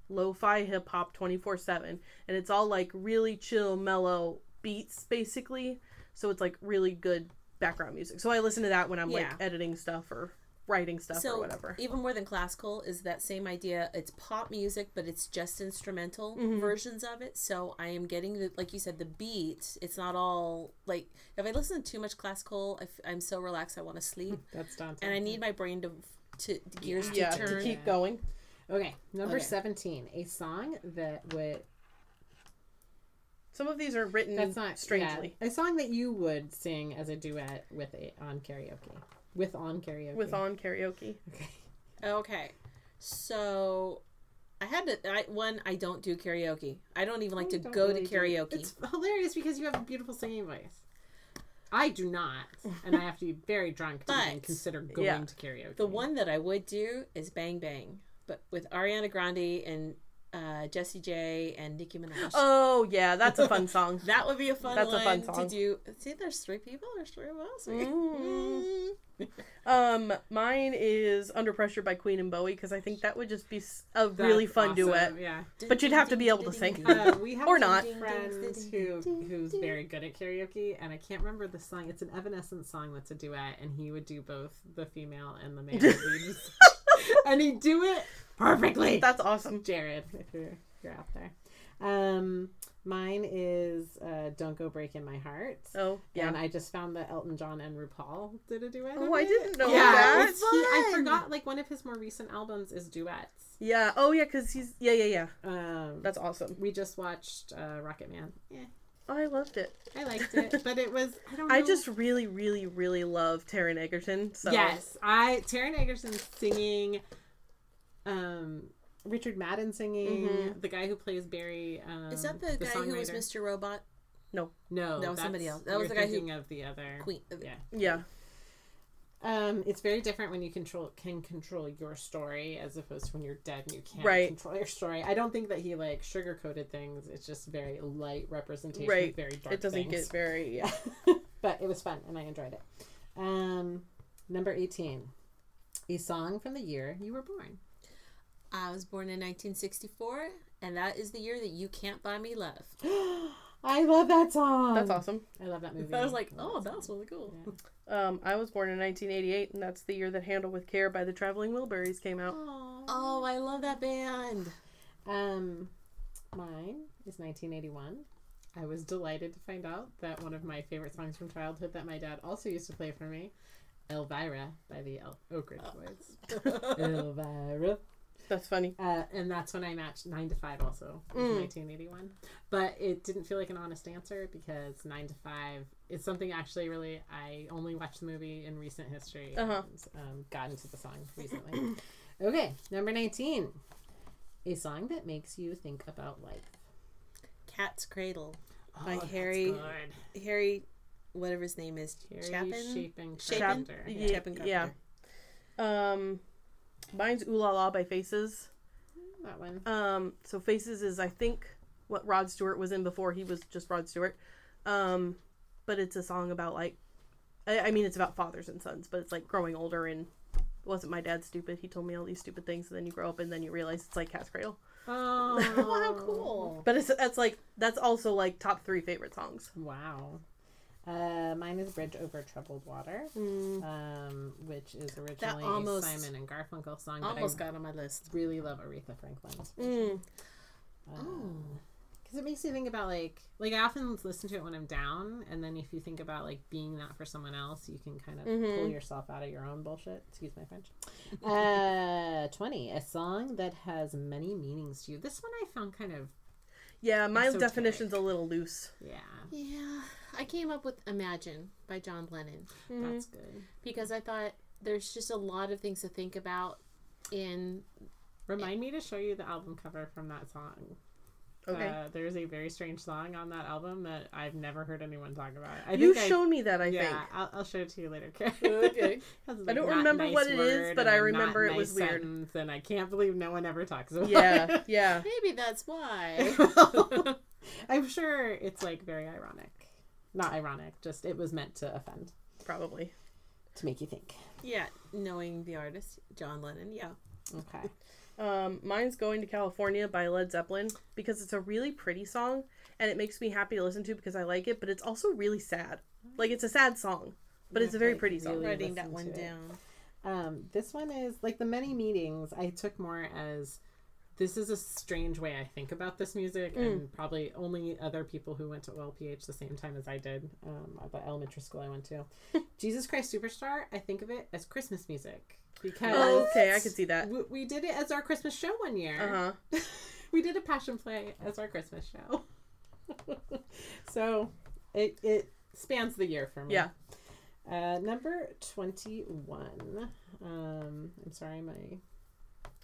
Lo-Fi Hip Hop 24/7 and it's all like really chill mellow beats basically so it's like really good background music. So I listen to that when I'm like editing stuff or writing stuff so or whatever. even more than classical is that same idea. It's pop music, but it's just instrumental Mm-hmm. versions of it. So I am getting the like you said the beat. It's not all like if I listen to too much classical, I f- I'm so relaxed I want to sleep, That's daunting. and I need my brain to to gears Yeah, to to turn. keep going. Okay, number Okay. 17. A song that would. Some of these are written That's not. strangely. yeah, a song that you would sing as a duet with a, on karaoke. With on karaoke. with on karaoke. Okay. Okay, so I had to. I, one, I don't do karaoke. I don't even like to I don't go really to do- karaoke. It's hilarious because you have a beautiful singing voice. I do not, and I have to be very drunk to even consider going Yeah. to karaoke. The one that I would do is Bang Bang, but with Ariana Grande and uh, Jessie J and Nicki Minaj. Oh yeah, that's a fun song. That would be a fun That's a fun song. to do. See, there's three people. There's three of us. Mm. Um, mine is Under Pressure by Queen and Bowie because I think that would just be a That's really fun awesome, duet. Yeah. But you'd have to be able to sing. Uh, we have Or a not. friend who who's very good at karaoke, and I can't remember the song. It's an Evanescence song that's a duet, and he would do both the female and the male leads, and he'd do it perfectly. That's awesome. Jared, if you're if you're out there. Um, mine is uh, "Don't Go Breaking My Heart." Oh yeah. And I just found that Elton John and RuPaul did a duet. Oh, I didn't know yeah, that. he- I forgot. Like one of his more recent albums is duets. yeah. Oh yeah, because he's yeah yeah yeah. Um, That's awesome. we just watched uh, Rocket Man. Yeah, Oh, I loved it. I liked it, but it was I don't. Know. I just really really really love Taron Egerton. So yes, I Taron Egerton singing, um, Richard Madden singing, Mhm. the guy who plays Barry. Um, Is that the, guy who was. Mr. Robot? No, No, that's- somebody else. That was the guy who- of the other Queen. Yeah. Yeah. Um, it's very different when you control can control your story as opposed to when you're dead and you can't Right. control your story. I don't think that he like sugar coated things. It's just very light representation. Right. Of very dark. It doesn't things. get very yeah. but it was fun and I enjoyed it. Um, number eighteen, a song from the year you were born. I was born in 1964, and that is the year that You Can't Buy Me Love. I love that song. That's awesome. I love that movie. I was like, oh, that that's really cool. Yeah. Um, I was born in 1988, and that's the year that "Handle with Care" by the Traveling Wilburys came out. song. Oh, I love that band. Um, mine is 1981. I was delighted to find out that one of my favorite songs from childhood that my dad also used to play for me Elvira by the El- Oak Ridge Boys. Elvira. That's funny. Uh, and that's when I matched 9 to 5 also, in Mm. 1981. But it didn't feel like an honest answer because 9 to 5 is something actually really, I only watched the movie in recent history Uh-huh. and um, got into the song recently. okay, number 19. A song that makes you think about life. Cat's Cradle. Oh, By Harry- good. Harry, whatever his name is, Harry Chapin. Shaping Chapin? Carpenter. Yeah. Chapin yeah. Um, mine's Ooh La La by Faces. That one. Um, so Faces is I think what Rod Stewart was in before he was just Rod Stewart. Um, but it's a song about like, I, I mean, it's about fathers and sons, but it's like growing older and wasn't my dad stupid? He told me all these stupid things, and then you grow up and then you realize it's like Cat's Cradle. Oh, how cool. But it's that's like that's also like top three favorite songs. Wow. Uh, mine is Bridge Over Troubled Water, Mm. um, which is originally almost- a Simon and Garfunkel song, Almost I got on my list. really love Aretha Franklin's. Mm. Oh. Because it makes you think about like, like I often listen to it when I'm down, and then if you think about like being that for someone else, you can kind of pull Mhm. yourself out of your own bullshit. Excuse my French. Uh, twenty, a song that has many meanings to you. This one I found kind of Yeah, my Esoteric. definition's a little loose. yeah, Yeah, I came up with Imagine by John Lennon that's good. because I thought there's just a lot of things to think about in Remind me to show you the album cover from that song. Okay. Uh, there's a very strange song on that album that I've never heard anyone talk about. I you think I- showed me that, I yeah, think. I'll, I'll show it to you later. Karen. Okay. Has, I don't remember what it is, but and I a not remember it nice was weird. sentence, and I can't believe no one ever talks about Yeah, it. Yeah, yeah. maybe that's why. I'm sure it's like very ironic. Not ironic, just it was meant to offend, Probably. to make you think. yeah, knowing the artist John Lennon. Yeah. Okay. Um, mine's Going to California by Led Zeppelin because it's a really pretty song and it makes me happy to listen to because I like it, but it's also really sad. Like it's a sad song, but it's a very Like, pretty song. really Writing that one down. Um, this one is like the many meetings I took more as this is a strange way I think about this music, Mm. and probably only other people who went to OLPH the same time as I did, um, at the elementary school I went to. Jesus Christ Superstar, I think of it as Christmas music because Oh, okay, I can see that. we, we did it as our Christmas show one year. Uh huh. we did a passion play as our Christmas show. so it it spans the year for me. Yeah. Uh, number twenty one. Um, I'm sorry, my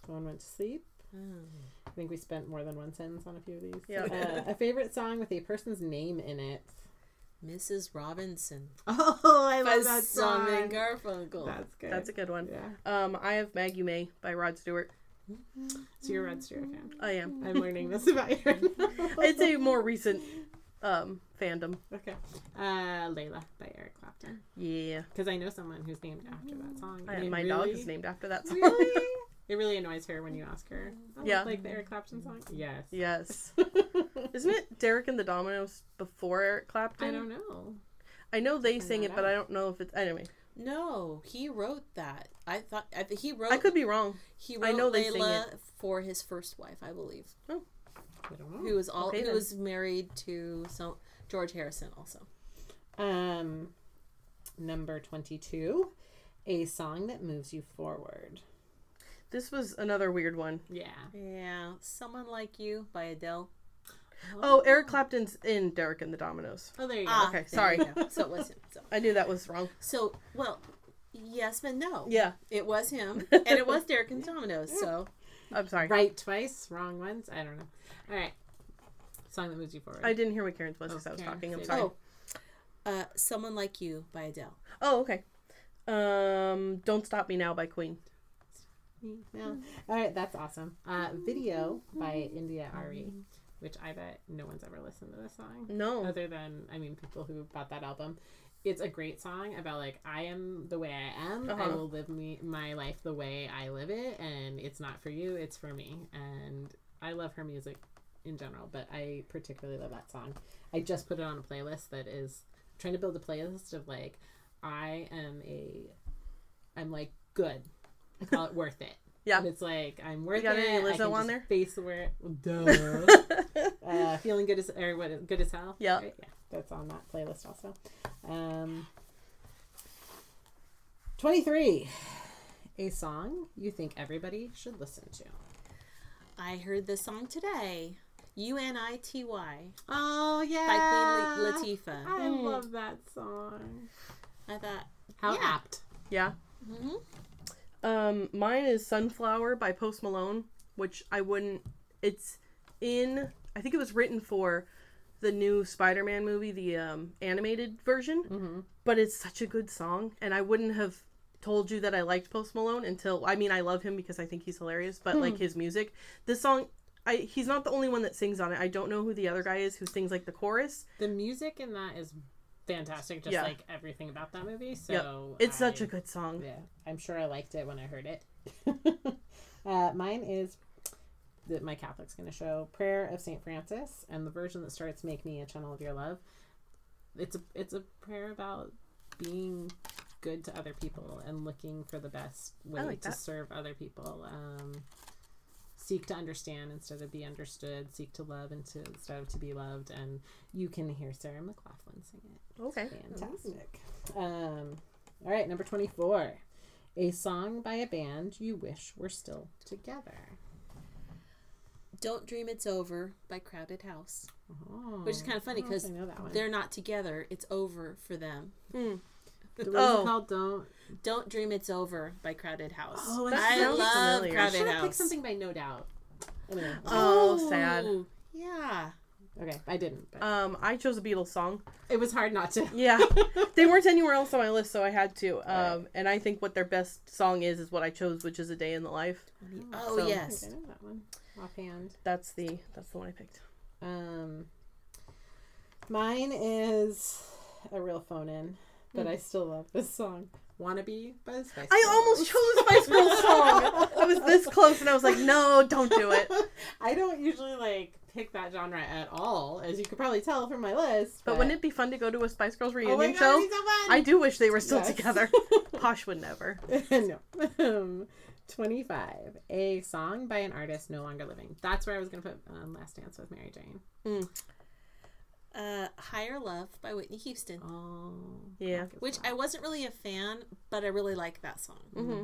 phone went to sleep. I think we spent more than one sentence on a few of these. Yeah. Uh, a favorite song with a person's name in it. Mrs. Robinson Oh, I by love that song. Simon Garfunkel. That's good. That's a good one. yeah. Um, I have Maggie May by Rod Stewart. So you're a Rod Stewart fan. I am. I'm learning this about you. It's a more recent um fandom. Okay. Uh, Layla by Eric Clapton. Yeah. Because I know someone who's named after that song. I, and it my really, dog is named after that song. Really? it really annoys her when you ask her. Oh, Yeah. Like the Eric Clapton song? Yes. yes. Isn't it Derek and the Dominos before Eric Clapton? I don't know. I know they Find sing that it, but. I don't know if it's anyway. No, he wrote that. I thought I th- he wrote. I could be wrong. He wrote I know they sing it. for his first wife, I believe, Oh. I don't know. who was all Okay, who then. was married to some George Harrison also. Um, number 22. A song that moves you forward. This was another weird one. Yeah. Yeah, someone like you by Adele. Oh, Eric Clapton's in Derek and the Dominos. Oh, there you go. Ah, okay, there sorry. you go. So it was him. So, I knew that was wrong. so well, yes, but no. Yeah, It was him, and it was Derek and Dominos. So I'm sorry. Right twice, wrong once. I don't know. All right. Song that moves you forward. I didn't hear what Karen's was because I was Okay, talking. I'm say sorry. oh, uh, someone like you by Adele. Oh, okay. Um, Don't Stop Me Now by Queen. Yeah. All right, that's awesome. Uh, video by India Arie, which I bet no one's ever listened to this song. No. other than I mean people who bought that album. It's a great song about like I am the way I am. I Uh-huh. will live me my life the way I live it, and it's not for you, it's for me. And I love her music in general, but I particularly love that song. I just put it on a playlist that is trying to build a playlist of like I am a I'm like good. I call it worth it. Yeah. And it's like I'm worth got it. any I Lizzo can on just there? Face the where duh uh, feeling good as or what good as hell. Yeah. Right? yeah, that's on that playlist also. Um, 23. A song you think everybody should listen to. I heard this song today. U N I T Y Oh, yeah. by Queen Latifah. I Mm. love that song. I thought, How Yeah. apt. Yeah. hmm Um, mine is Sunflower by Post Malone, which I wouldn't. It's in. I think it was written for the new Spider-Man movie, the um, animated version. Mm-hmm. But it's such a good song, and I wouldn't have told you that I liked Post Malone until. I mean, I love him because I think he's hilarious. But like his music, this song. I, he's not the only one that sings on it. I don't know who the other guy is who sings like the chorus. The music in that is fantastic, just Yeah. like everything about that movie. So It's such a good song. Yeah, I'm sure I liked it when I heard it. uh, mine is that my Catholic's going to show Prayer of Saint Francis, and the version that starts "Make me a channel of your love." It's a it's a prayer about being good to other people and looking for the best way like to that. serve other people. Um, seek to understand instead of be understood. Seek to love instead of to be loved. And you can hear Sarah McLachlan sing it. Okay. Fantastic. Um, all right, number 24. A song by a band you wish were still together. Don't Dream It's Over by Crowded House. Oh, Which is kind of funny I don't know if 'cause I know that one. They're not together. It's over for them. What is Oh. it called? Don't. Don't Dream It's Over by Crowded House. Oh, that I sounds love familiar. I Crowded should have picked House. something by No Doubt. Anyway, Oh, sad. Yeah. okay, I didn't. But Um, I chose a Beatles song. it was hard not to. Yeah, they weren't anywhere else on my list, so I had to. Um, Right. and I think what their best song is is what I chose, which is "A Day in the Life." Oh So- yes. I know that one offhand. That's the that's the one I picked. Um, mine is a real phone in, but I still love this song. Wannabe by the Spice I almost chose a Spice Girls song. I was this close, and I was like, "No, don't do it." I don't usually like pick that genre at all, as you could probably tell from my list. But wouldn't it be fun to go to a Spice Girls Oh reunion my God, show? it'd be so fun! I do wish they were still Yes. together. Posh would never. no. Um, 25. A song by an artist no longer living. That's where I was going to put um, Last Dance with Mary Jane. Uh, Higher Love by Whitney Houston, Oh. Yeah. that which is I wasn't really a fan, but I really like that song. hmm.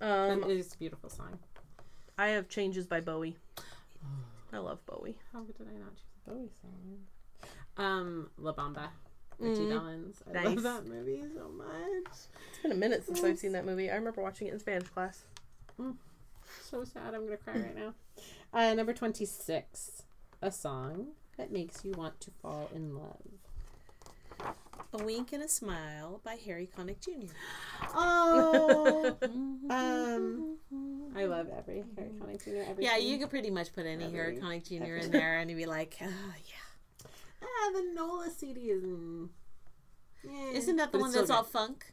Um, it is a beautiful song. I have "Changes" by Bowie. I love Bowie. How did I not choose a Bowie song? Um, La Bamba. Ritchie Mhm. Valens. I Nice. love that movie so much. It's been a minute since I've seen that movie. I remember watching it in Spanish class. So sad. I'm going to cry right now. Uh, number 26. A song that makes you want to fall in love. A Wink and a Smile by Harry Connick Jr. Oh, um, I love every Harry Connick Jr. Every Yeah, you could pretty much put any Harry Connick Jr. every- in there, and you'd be like, oh, yeah. Ah, the Nola CD is. mm, eh, Isn't that the but one that's all funk?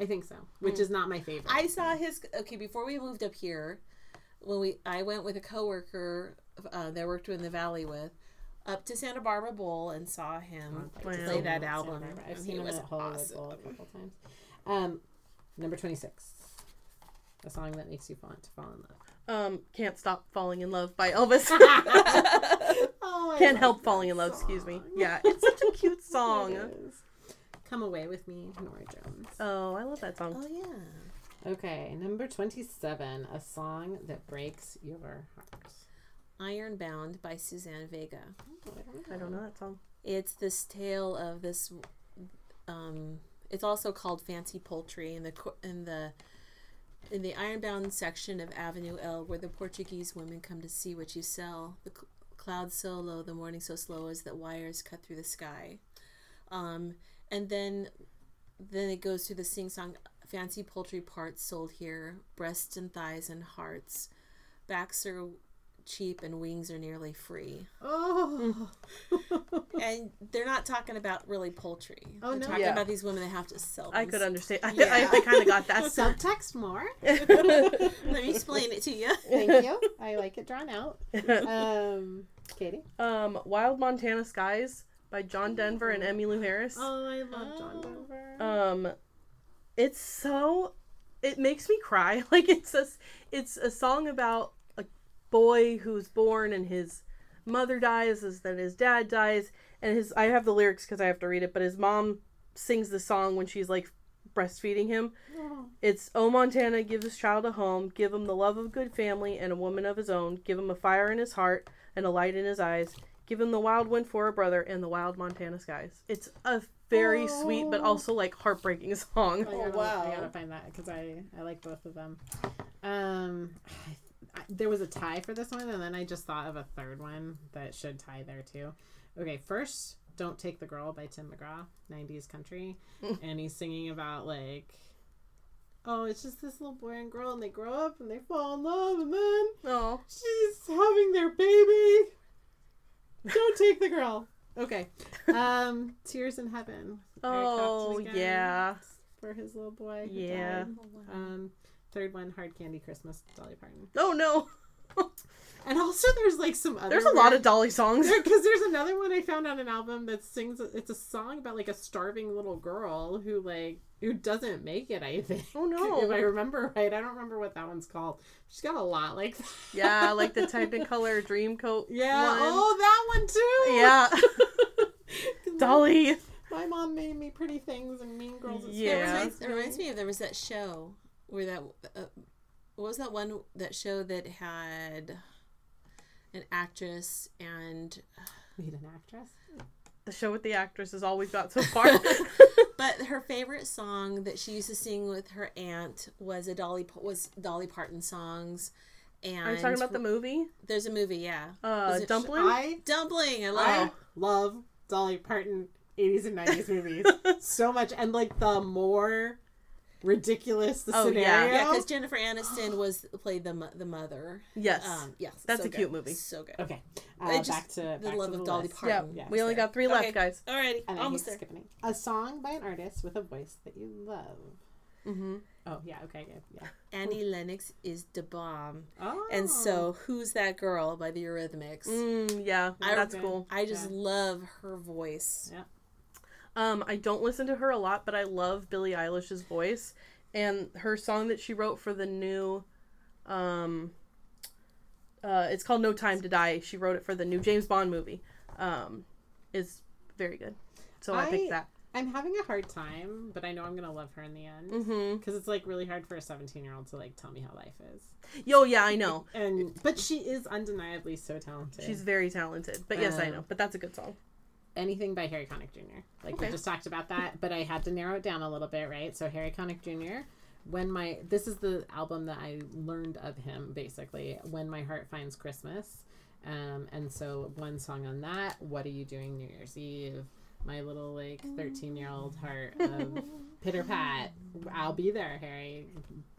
I think so. Which is not my favorite. I saw his. Okay, before we moved up here, when we I went with a coworker uh, that I worked in the valley with, up to Santa Barbara Bowl and saw him Wow. play that Santa album. I've seen he him was at awesome. Bowl a couple times. Um, number twenty-six. A song that makes you want to fall in love. Um, "Can't Stop Falling in Love" by Elvis. oh, Can't help falling in love. Excuse me. Yeah, it's such a cute song. Come away with me, Norah Jones. Oh, I love that song. Oh yeah, Okay, number 27, a song that breaks your heart. Ironbound by Suzanne Vega. Oh, I don't know. I don't know that song. It's this tale of this. Um, it's also called Fancy Poultry in the in the in the Ironbound section of Avenue L, where the Portuguese women come to see what you sell. The cl- clouds so low, the morning so slow, as that wires cut through the sky. Um, and then then it goes through the sing song. Fancy poultry parts sold here, breasts and thighs and hearts. Backs are cheap and wings are nearly free Oh. and they're not talking about really poultry. Oh, they're no. talking Yeah. about these women that have to sell. I could understand. I, Yeah. I, I kind of got that. Subtext more. Let me explain it to you. Thank you. I like it drawn out. Um, Katie. um, "Wild Montana Skies" by John Denver and Emmylou Harris. Oh, I love John Denver. Um, it's so it makes me cry. Like it's a it's a song about a boy who's born and his mother dies, as then his dad dies, and his I have the lyrics because I have to read it, but his mom sings the song when she's like breastfeeding him. Oh. It's Oh Montana, give this child a home, give him the love of a good family and a woman of his own, give him a fire in his heart and a light in his eyes, give him the wild wind for a brother and the wild Montana skies. It's a very sweet but Oh. also like heartbreaking song. I gotta, wow. I gotta find that because I I like both of them. Um, I, there was a tie for this one, and then I just thought of a third one that should tie there too. Okay, first, "Don't Take the Girl" by Tim McGraw, '90s country, and he's singing about like. Oh, it's just this little boy and girl, and they grow up and they fall in love, and then Oh. she's having their baby. Don't take the girl. Okay. Um, Tears in Heaven. Oh yeah. For his little boy. Yeah. Um, third one, Hard Candy Christmas, Dolly Parton. Oh no. And also, there's like some other. There's a lot of Dolly songs. Because there's another one I found on an album that sings. It's a song about like a starving little girl who like who doesn't make it. I think. Oh, no. If I remember right, I don't remember what that one's called. She's got a lot like. That. Yeah, like the Technicolor Dreamcoat. Yeah. one. Oh, that one too. Yeah. Dolly. My mom made me pretty things and Mean Girls. at Yeah. It reminds, it reminds me of there was that show where that uh, what was that one that show that had an actress and Need an actress. The show with the actress is all we've got so far. but her favorite song that she used to sing with her aunt was a Dolly was Dolly Parton songs. And Are you talking about the movie? There's a movie, yeah. Uh, it- Dumpling? I Dumpling. I love I love Dolly Parton 80s and 90s movies so much. And like the more ridiculous the Oh, yeah. scenario. Yeah, because Jennifer Aniston was played the the mother. yes. Um, yes, That's so a good. cute movie. So good. Okay. Uh, I just- back to the back love to of the Dolly list. yeah, Parton. Yes, we only there. got three left, Okay. guys. Alrighty, And almost there. skipping. A song by an artist with a voice that you love. Mm-hmm. Oh yeah, okay, good. Yeah. Annie Lennox is the bomb. Oh. And so, Who's That Girl by the Eurythmics. Mm, yeah, I- that's Okay. cool. I just Yeah. love her voice. Yeah. Um, I don't listen to her a lot, but I love Billie Eilish's voice and her song that she wrote for the new, um, uh, it's called "No Time to Die." She wrote it for the new James Bond movie. Um, is very good. So I, I- picked that. I'm having a hard time, but I know I'm gonna love her in the end. Mm-hmm. Because it's like really hard for a 17 year old to like tell me how life is. Yo, yeah, I know. And but she is undeniably so talented. She's very talented. But yes, I Um, know. But that's a good song. Anything by Harry Connick Jr. Like Okay. we just talked about that, but I had to narrow it down a little bit, right? So Harry Connick Jr. When my this is the album that I learned of him basically. When my heart finds Christmas, um, and so one song on that. What are you doing New Year's Eve? My little like thirteen year old heart of pitter pat. I'll be there, Harry.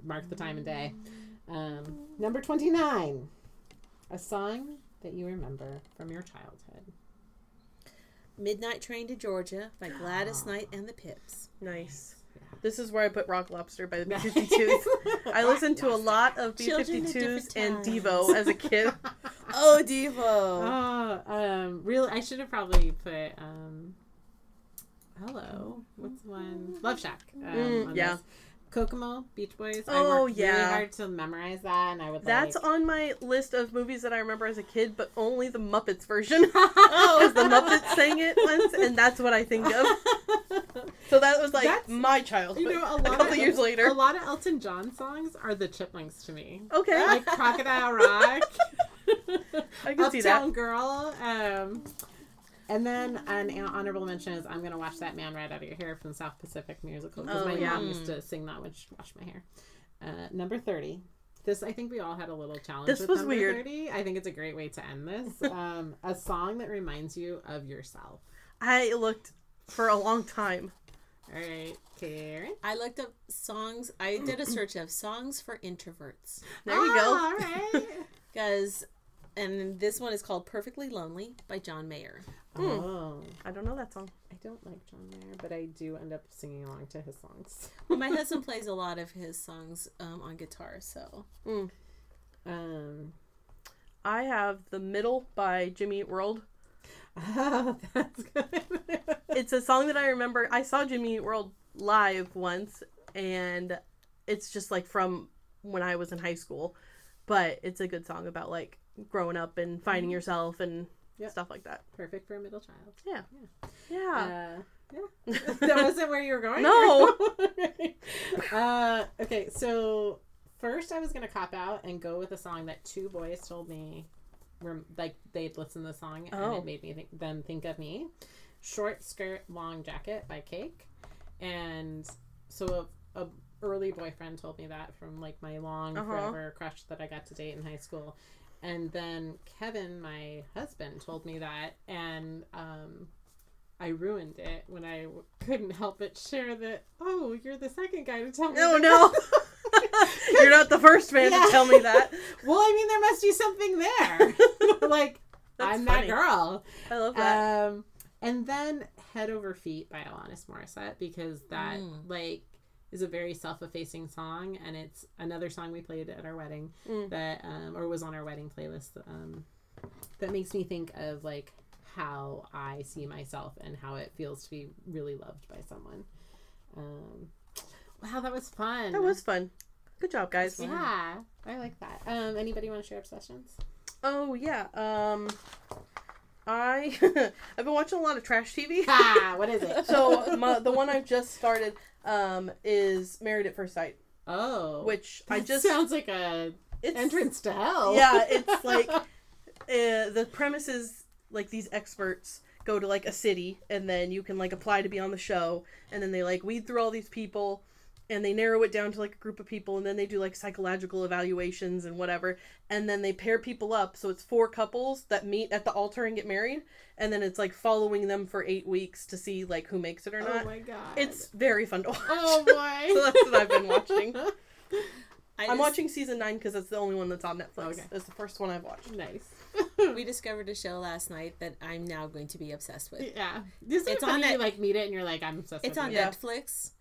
Mark the time and day. Um, number twenty nine. A song that you remember from your childhood. Midnight Train to Georgia by Gladys Knight and the Pips. Nice. This is where I put Rock Lobster by the B52s. I listened to a lot of B52s different and. Devo as a kid. Oh, Devo. Oh, um, really? I should have probably put um, hello. What's the one? Love Shack. Um, Mm, on yeah. this. Kokomo, Beach Boys. I Oh, worked really hard to memorize that, and I would. That's like, on my list of movies that I remember as a kid, but only the Muppets version. Oh, Because the Muppets sang it once, and that's what I think of. So that was like That's- my childhood. you know, a a lot couple of years later. a lot of Elton John songs are the Chipmunks to me. Okay, Like Crocodile Rock, I can see that. Uptown Girl. Um, and then an honorable mention is I'm gonna watch that man right out of your hair from South Pacific musical because Oh, my yeah. mom used to sing that when she washed my hair. Uh, number thirty. This I think we all had a little challenge. This with was number weird. Thirty. I think it's a great way to end this. Um, a song that reminds you of yourself. I looked for a long time. All right, Karen. I looked up songs. I did a search of songs for introverts. There you Ah, go. All right. Because, and this one is called Perfectly Lonely by John Mayer. Oh, I don't know that song. I don't like John Mayer, but I do end up singing along to his songs. Well, my husband plays a lot of his songs um, on guitar, so. Um, I have The Middle by Jimmy Eat World. oh, that's good. It's a song that I remember. I saw Jimmy Eat World live once, and it's just like from when I was in high school. But it's a good song about like growing up and finding yourself and Yep. stuff like that. Perfect for a middle child. Yeah. Uh, yeah. that wasn't where you were going? No. uh, okay, so first I was going to cop out and go with a song that two boys told me were like they'd listened to the song and Oh. it made me think, them think of me. Short Skirt Long Jacket by Cake. And so a, a early boyfriend told me that from like my long Uh-huh. forever crush that I got to date in high school. And then Kevin, my husband, told me that and um I ruined it when I w- couldn't help but share that. Oh, you're the second guy to tell me. Oh that." no. You're not the first man Yeah. to tell me that. well, I mean, there must be something there. like That's I'm funny. that girl. I love that. Um, and then Head Over Feet by Alanis Morissette because that Mm. like is a very self-effacing song, and it's another song we played at our wedding Mm. that um, or was on our wedding playlist um, that makes me think of like how I see myself and how it feels to be really loved by someone. Um, wow, that was fun. that was fun. Good job, guys. yeah, I like that. Um, anybody want to share obsessions? Oh yeah. Um, I I've been watching a lot of trash TV. ah, what is it? so my, the one I've just started um is Married at First Sight, oh, which I just sounds like a it's entrance to hell. Yeah, it's like uh, the premise is like these experts go to like a city and then you can like apply to be on the show and then they like weed through all these people and they narrow it down to like a group of people and then they do like psychological evaluations and whatever and then they pair people up so it's four couples that meet at the altar and get married and then it's like following them for eight weeks to see like who makes it or oh not Oh my god. it's very fun to watch oh boy. so that's what i've been watching I i'm just- watching season nine because that's the only one that's on netflix Okay. it's the first one i've watched nice. We discovered a show last night that I'm now going to be obsessed with. yeah. This is It's funny on you like meet it and you're like I'm obsessed It's with on it. Yeah. Netflix.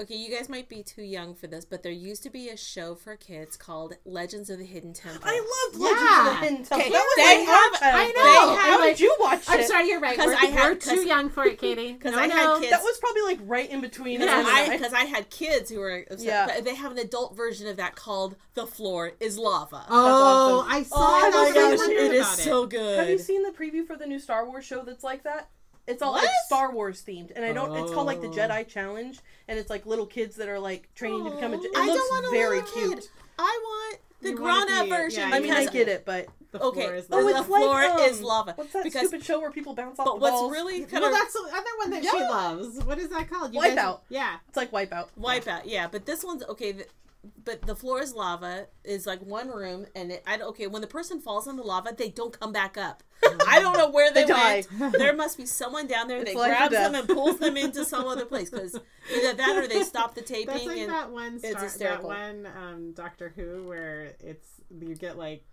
Okay, you guys might be too young for this, but there used to be a show for kids called Legends of the Hidden Temple. I loved Yeah. Legends of the Hidden Temple. Okay, that was they my have- childhood. I know. They How have- did you watch I'm it? sorry, you're right. 'Cause We're, I had- we're too 'cause- young for it, Katie. Because No, I no. had kids. That was probably like right in between. Because Anne and I, I. because I had kids who were obsessed, Yeah. but they have an adult version of that called "The Floor Is Lava." Oh, awesome. I saw Oh it. my I gosh, wondered it is so good. Have you seen the preview for the new Star Wars show that's like that? It's all like Star Wars themed, and I don't. It's called like the Oh. Jedi Challenge, and it's like little kids that are like training to become a. Je- It I looks don't want a very cute. kid. I want the You grown-up version. yeah, I mean, I get it, but The Okay. floor is Oh, the- it's it's like, floor um, is lava. What's that Because- stupid show where people bounce off But the what's balls? really kind well, of that's the other one that she loves. What is that called? Wipeout. guys- yeah. It's like Wipeout. Wipeout, yeah. But this one's okay. Th- But the floor is lava is like one room, and it, I don't- okay when the person falls in the lava, they don't come back up. I don't know where they, They die. There must be someone down there It's that grabs them and pulls them into some other place because either that or they stop the taping That's like and that one it's star, that one um, Doctor Who where it's you get like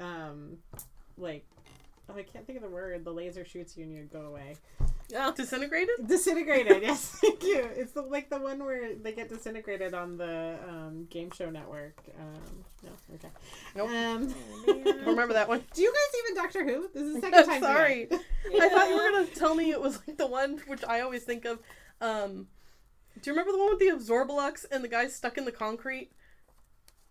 um like oh, I can't think of the word. The laser shoots you and you go away. oh, Disintegrated. Disintegrated. yes, thank you. It's the, like the one where they get disintegrated on the um, game show network. Um, no, okay. Nope. Um, Don't remember that one. do you guys even Doctor Who? This is the second time. Sorry. tonight. I thought you were gonna tell me it was like the one which I always think of. Um, do you remember the one with the Abzorbaloff and the guy stuck in the concrete?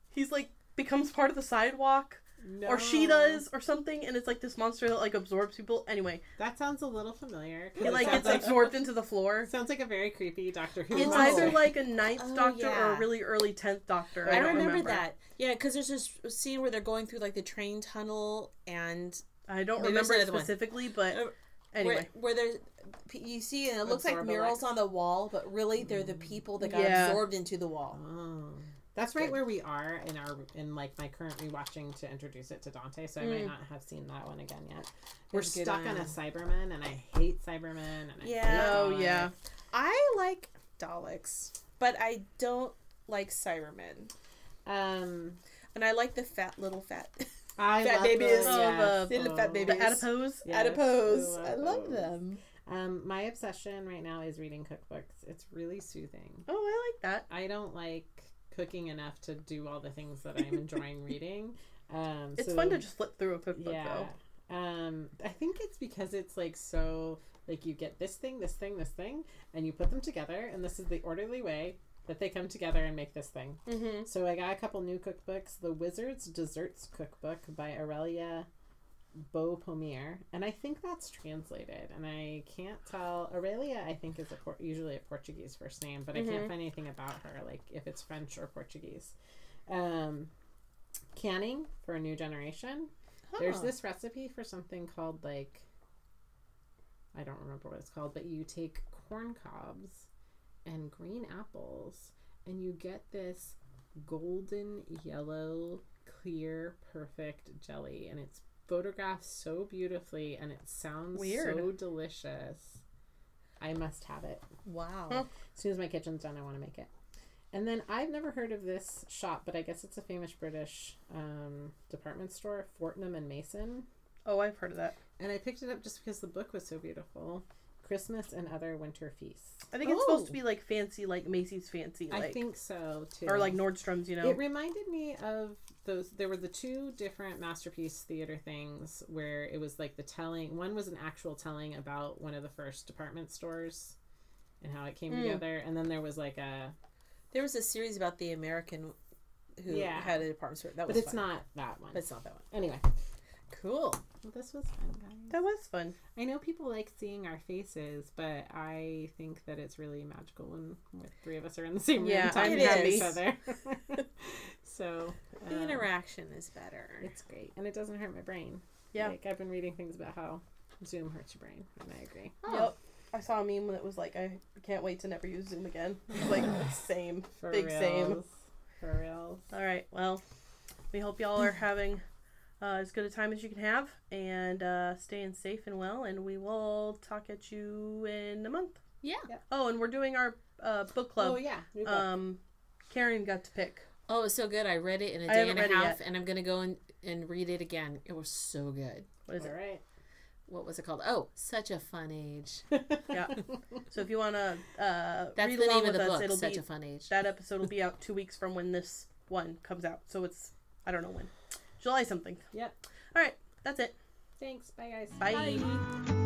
He's like becomes part of the sidewalk, or she does, or something, and it's like this monster that like absorbs people. Anyway, That sounds a little familiar. it like sounds gets absorbed into the floor. Sounds like a very creepy Doctor Who. It's monster. either like a ninth Oh, Doctor or a really early tenth Doctor. I, I, don't remember, that. Yeah, because there's this scene where they're going through like the train tunnel and I don't remember it another one. specifically, but Uh, anyway. where, where there's you see and it looks like Absorb murals on the wall, but really they're the people that got Yeah. absorbed into the wall. Oh. That's right Good. where we are in our in like my current rewatching to introduce it to Dante, so I might Mm. not have seen that one again yet. We're good stuck on a. Cyberman, and I hate Cyberman. And I Yeah. hate Oh yeah. I like Daleks, but I don't like Cybermen. Um, And I like the fat little fat I Fat love babies. those, Oh, yes. the- little fat Oh. babies. The adipose. Yes, adipose. I I love love them. Um, my obsession right now is reading cookbooks. It's really soothing. Oh, I like that. I don't like cooking enough to do all the things that I'm enjoying reading. Um, It's so- fun to just flip through a cookbook yeah. though. Um, I think it's because it's like so like you get this thing, this thing, this thing, and you put them together, and this is the orderly way that they come together and make this thing. Mm-hmm. So I got a couple new cookbooks: the Wizard's Desserts Cookbook by Aurelia Beau Pommier, and I think that's translated, and I can't tell. Aurelia, I think, is a Por- usually a Portuguese first name, but I can't Mhm. find anything about her, like if it's French or Portuguese. Um, canning for a new generation. There's this recipe for something called like I don't remember what it's called, but you take corn cobs and green apples and you get this golden yellow clear perfect jelly and it's photographed so beautifully and it sounds Weird. so delicious. I must have it. Wow. As soon as my kitchen's done, I want to make it. And then I've never heard of this shop, but I guess it's a famous British um, department store, Fortnum and Mason. Oh, I've heard of that. And I picked it up just because the book was so beautiful. Christmas and other winter feasts. I think it's supposed Oh. to be like fancy, like Macy's fancy, like I think so too. or like Nordstrom's. You know. It reminded me of those. There were the two different masterpiece theater things where it was like the telling. One was an actual telling about one of the first department stores and how it came Mm. together, and then there was like a. There was a series about the American who Yeah. had a department store. That But was it's fun. not that one. But it's not that one. Anyway, Cool. well, this was fun, guys. that was fun. I know people like seeing our faces, but I think that it's really magical when the three of us are in the same room Yeah, talking to each other. so The um, interaction is better. It's great, and it doesn't hurt my brain. Yeah. like I've been reading things about how Zoom hurts your brain, and I agree. Oh. Yep. I saw a meme that was like, I can't wait to never use Zoom again. It's like same. For Big reals. same. For reals. All right. Well, we hope y'all are having uh, as good a time as you can have and uh, staying safe and well. And we will talk at you in a month. Yeah. Oh, and we're doing our uh, book club. Oh yeah, um, Karen got to pick. Oh, it was so good. I read it in a day and a half, yet. and I'm gonna go and, and read it again. It was so good. What is All it? right. What was it called? Oh, such a fun age. Yeah. So if you want to uh, That's read the along name of with the us, book. it'll Such be a fun age. that episode will be out two weeks from when this one comes out. So it's I don't know when, July something. Yep. All right. That's it. Thanks. Bye guys. Bye.